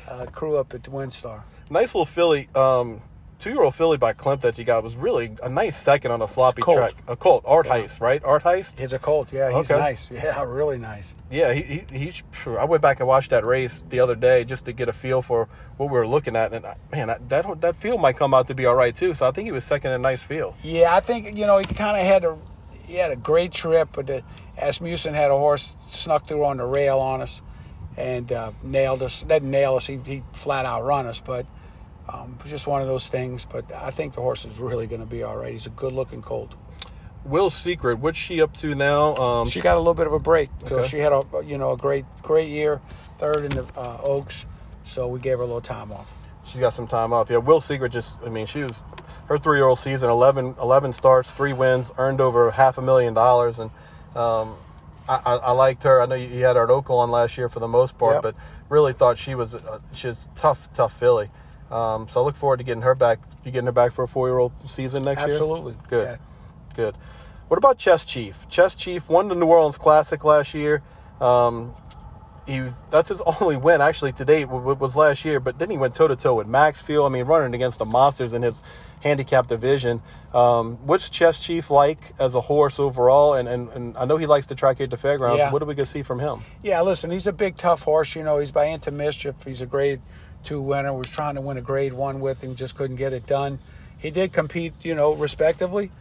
uh, crew up at the WinStar. Nice little filly. Um, two-year-old filly by Klimt that you got was really a nice second on a sloppy track. A colt, Art yeah. Heist, right? Art Heist. He's a colt. Yeah, he's okay. nice. Yeah, really nice. Yeah, he, he, he I went back and watched that race the other day just to get a feel for what we were looking at, and man, that that, that field might come out to be all right too. So I think he was second in a nice field. Yeah, I think you know he kind of had a he had a great trip, but the, Asmussen had a horse snuck through on the rail on us and uh, nailed us. Didn't nail us. He, he flat out run us, but um, just one of those things, but I think the horse is really going to be all right. He's a good-looking colt. Will Secret, what's she up to now? Um, she got a little bit of a break. Okay. She had a you know a great great year, third in the uh, Oaks, so we gave her a little time off. She got some time off. Yeah, Will Secret just I mean she was her three year old season 11, 11 starts, three wins, earned over half a million dollars, and um, I, I, I, liked her. I know you, had her at Oaklawn last year for the most part, yep. but really thought she was a, she's tough tough filly. Um, so I look forward to getting her back. You getting her back for a four-year-old season next Absolutely. year? Absolutely. Good. Yeah. Good. What about Chess Chief? Chess Chief won the New Orleans Classic last year. Um, he was, that's his only win actually to date was last year. But then he went toe to toe with Maxfield. I mean, running against the monsters in his handicap division. Um, what's Chess Chief like as a horse overall? And, and, and I know he likes to track at the fairgrounds. Yeah. What are we gonna see from him? Yeah, listen, he's a big tough horse. You know, he's by Into Mischief. He's a great two winner. Was trying to win a grade one with him, just couldn't get it done. He did compete, you know, respectively,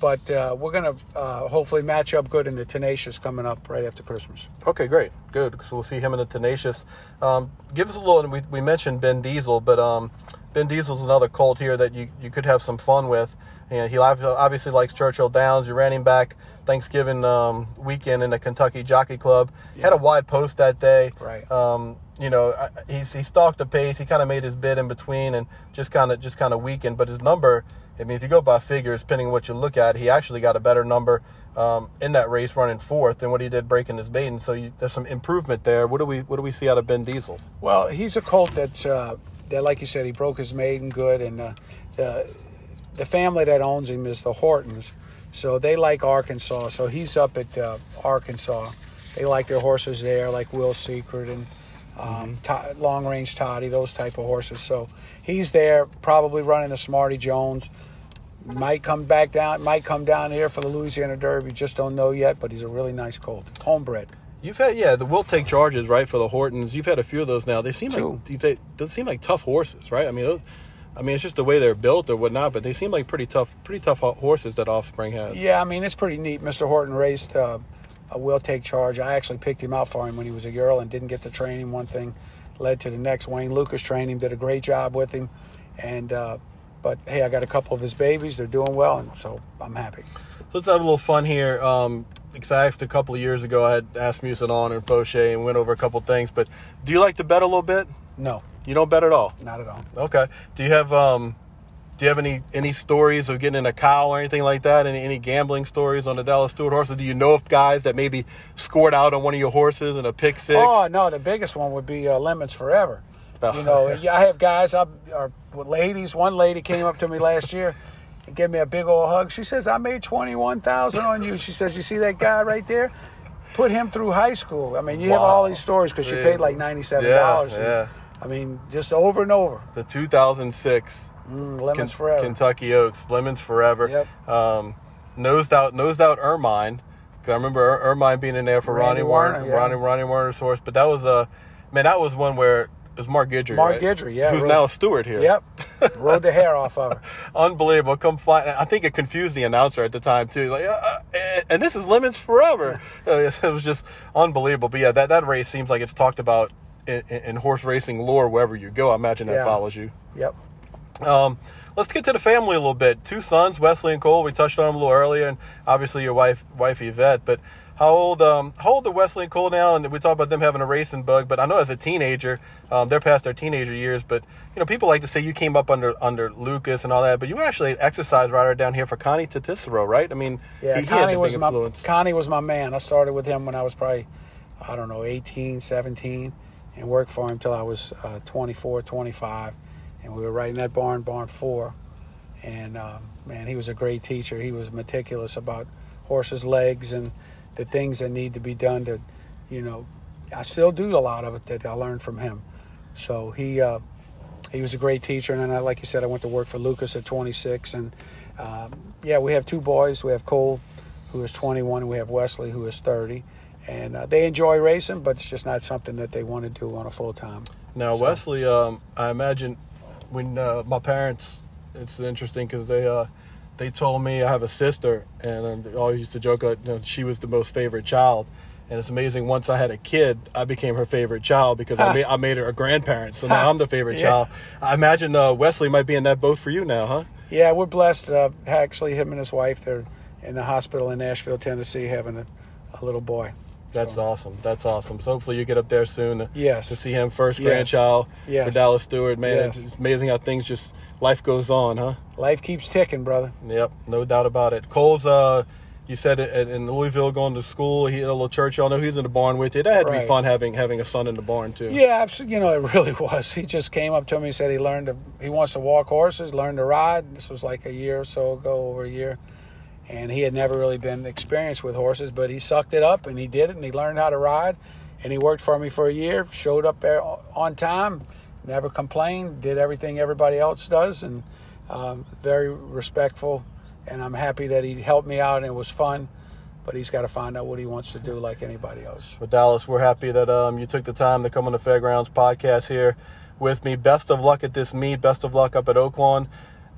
but uh, we're gonna uh, hopefully match up good in the Tenacious coming up right after Christmas. Okay, great, good. So we'll see him in the Tenacious. Um, give us a little. We, we mentioned Ben Diesel, but um, Ben Diesel's another colt here that you, you could have some fun with. And he obviously likes Churchill Downs. You ran him back Thanksgiving um, weekend in the Kentucky Jockey Club. Yeah. Had a wide post that day. Right. Um, you know, he's, he stalked the pace. He kind of made his bid in between and just kind of just kind of weakened. But his number, I mean, if you go by figures, depending what you look at, he actually got a better number um, in that race running fourth than what he did breaking his maiden. So you, there's some improvement there. What do we what do we see out of Ben Diesel? Well, he's a colt that's uh, that, like you said, he broke his maiden good, and uh, the the family that owns him is the Hortons, so they like Arkansas. So he's up at uh, Arkansas. They like their horses there, like Will Secret and um, mm-hmm. t- long range toddy, those type of horses. So he's there, probably running the Smarty Jones. Might come back down, might come down here for the Louisiana Derby. Just don't know yet, but he's a really nice colt, homebred. You've had yeah, the will take charges right for the Hortons. You've had a few of those now. They seem Two. like they, they seem like tough horses, right? I mean, I mean it's just the way they're built or whatnot, but they seem like pretty tough, pretty tough horses that Offspring has. Yeah, I mean it's pretty neat. Mr. Horton raced uh, a will take charge. I actually picked him out for him when he was a girl and didn't get to train him. One thing led to the next. Wayne Lukas trained him, did a great job with him, and uh, but hey, I got a couple of his babies. They're doing well, and so I'm happy. So let's have a little fun here. Um, because I asked a couple of years ago, I had asked Musadon and Poche and went over a couple things. But do you like to bet a little bit? No, you don't bet at all. Not at all. Okay. Do you have um, do you have any any stories of getting in a cow or anything like that? Any any gambling stories on the Dallas Stewart horses? Do you know of guys that maybe scored out on one of your horses in a pick six? Oh no, the biggest one would be uh, Lemons Forever. Oh. You know, I have guys up or ladies. One lady came up to me last year and gave me a big old hug. She says, "I made twenty one thousand on you." She says, "You see that guy right there? Put him through high school." I mean, you wow. have all these stories because she paid like ninety seven dollars. Yeah, yeah. I mean, just over and over. The two thousand six Mm, lemons Ken- forever. Kentucky Oaks, lemons forever. Yep. Um, nosed out, nosed out Ermine. Cause I remember er- Ermine being in there for Ronnie, Ronnie Warner, Warner yeah. Ronnie Ronnie Warner's horse. But that was a man. That was one where it was Mark Guidry. Mark right? Guidry, yeah, who's rode, now a steward here. Yep, rode the hair off of her. Unbelievable. Come fly. I think it confused the announcer at the time too. Like, uh, uh, and this is lemons forever. Yeah. it was just unbelievable. But yeah, that that race seems like it's talked about in, in horse racing lore wherever you go. I imagine that yeah. follows you. Yep. Um, let's get to the family a little bit. Two sons, Wesley and Cole. We touched on them a little earlier, and obviously your wife, wife Yvette. But how old, um, how old are Wesley and Cole now? And we talked about them having a racing bug. But I know as a teenager, um, they're past their teenager years. But you know, people like to say you came up under under Lukas and all that. But you were actually an exercise rider down here for Connie Tatisero, right? I mean, yeah, he, Connie he was influence. my Connie was my man. I started with him when I was probably, I don't know, 18, 17, and worked for him till I was uh, 24, 25 and we were right in that barn, barn four. And uh, man, he was a great teacher. He was meticulous about horses' legs and the things that need to be done to, you know, I still do a lot of it that I learned from him. So he uh, he was a great teacher, and then, I, like you said, I went to work for Lukas at 26, and um, yeah, we have two boys. We have Cole, who is 21, and we have Wesley, who is 30, and uh, they enjoy racing, but it's just not something that they want to do on a full time. Now, so. Wesley, um, I imagine when uh, my parents, it's interesting because they uh, they told me I have a sister, and I always used to joke that you know, she was the most favorite child. And it's amazing. Once I had a kid, I became her favorite child because I made I made her a grandparent. So now I'm the favorite yeah. child. I imagine uh, Wesley might be in that boat for you now, huh? Yeah, we're blessed. Uh, actually, him and his wife, they're in the hospital in Nashville, Tennessee, having a, a little boy. That's so. awesome. That's awesome. So hopefully you get up there soon. To, yes. To see him first yes. grandchild yes. for Dallas Stewart. Man, yes. it's amazing how things just life goes on, huh? Life keeps ticking, brother. Yep, no doubt about it. Cole's uh you said it in Louisville going to school. He had a little church. Y'all know he's in the barn with you. That had to right. be fun having having a son in the barn too. Yeah, absolutely. you know it really was. He just came up to me. And said he learned to. He wants to walk horses, learn to ride. This was like a year or so ago, over a year and he had never really been experienced with horses, but he sucked it up and he did it and he learned how to ride. And he worked for me for a year, showed up there on time, never complained, did everything everybody else does, and um, very respectful. And I'm happy that he helped me out and it was fun. But he's got to find out what he wants to do like anybody else. Well, Dallas, we're happy that um, you took the time to come on the Fairgrounds podcast here with me. Best of luck at this meet. Best of luck up at Oaklawn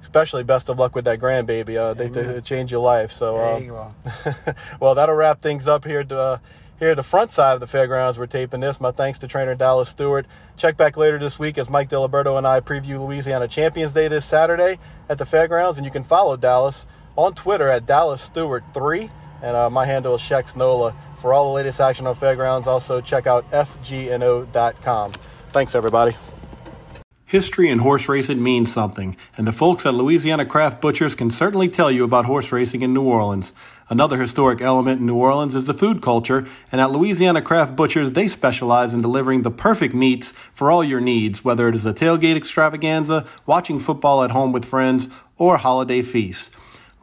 especially best of luck with that grandbaby. Uh, they, change your life. So, There um, well, that'll wrap things up here. To, uh, here at the front side of the fairgrounds, we're taping this. My thanks to trainer Dallas Stewart. Check back later this week as Mike Diliberto and I preview Louisiana Champions Day this Saturday at the fairgrounds, and you can follow Dallas on Twitter at Dallas Stewart three, and uh, my handle is Shex Nola. For all the latest action on fairgrounds, also check out fgno.com. Thanks, everybody. History and horse racing means something, and the folks at Louisiana Craft Butchers can certainly tell you about horse racing in New Orleans. Another historic element in New Orleans is the food culture, and at Louisiana Craft Butchers, they specialize in delivering the perfect meats for all your needs, whether it is a tailgate extravaganza, watching football at home with friends, or holiday feasts.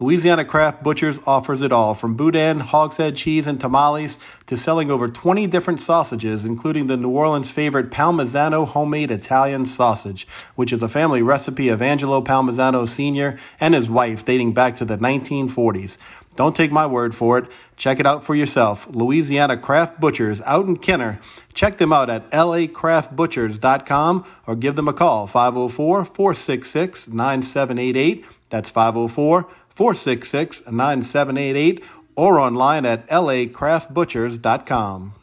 Louisiana Craft Butchers offers it all from boudin, hogshead cheese, and tamales to selling over 20 different sausages, including the New Orleans favorite Palmisano homemade Italian sausage, which is a family recipe of Angelo Palmisano Sr. and his wife dating back to the 1940s. Don't take my word for it. Check it out for yourself. Louisiana Craft Butchers out in Kenner. Check them out at lacraftbutchers.com or give them a call 504 466 9788. That's 504 466 9788 or online at lacraftbutchers.com.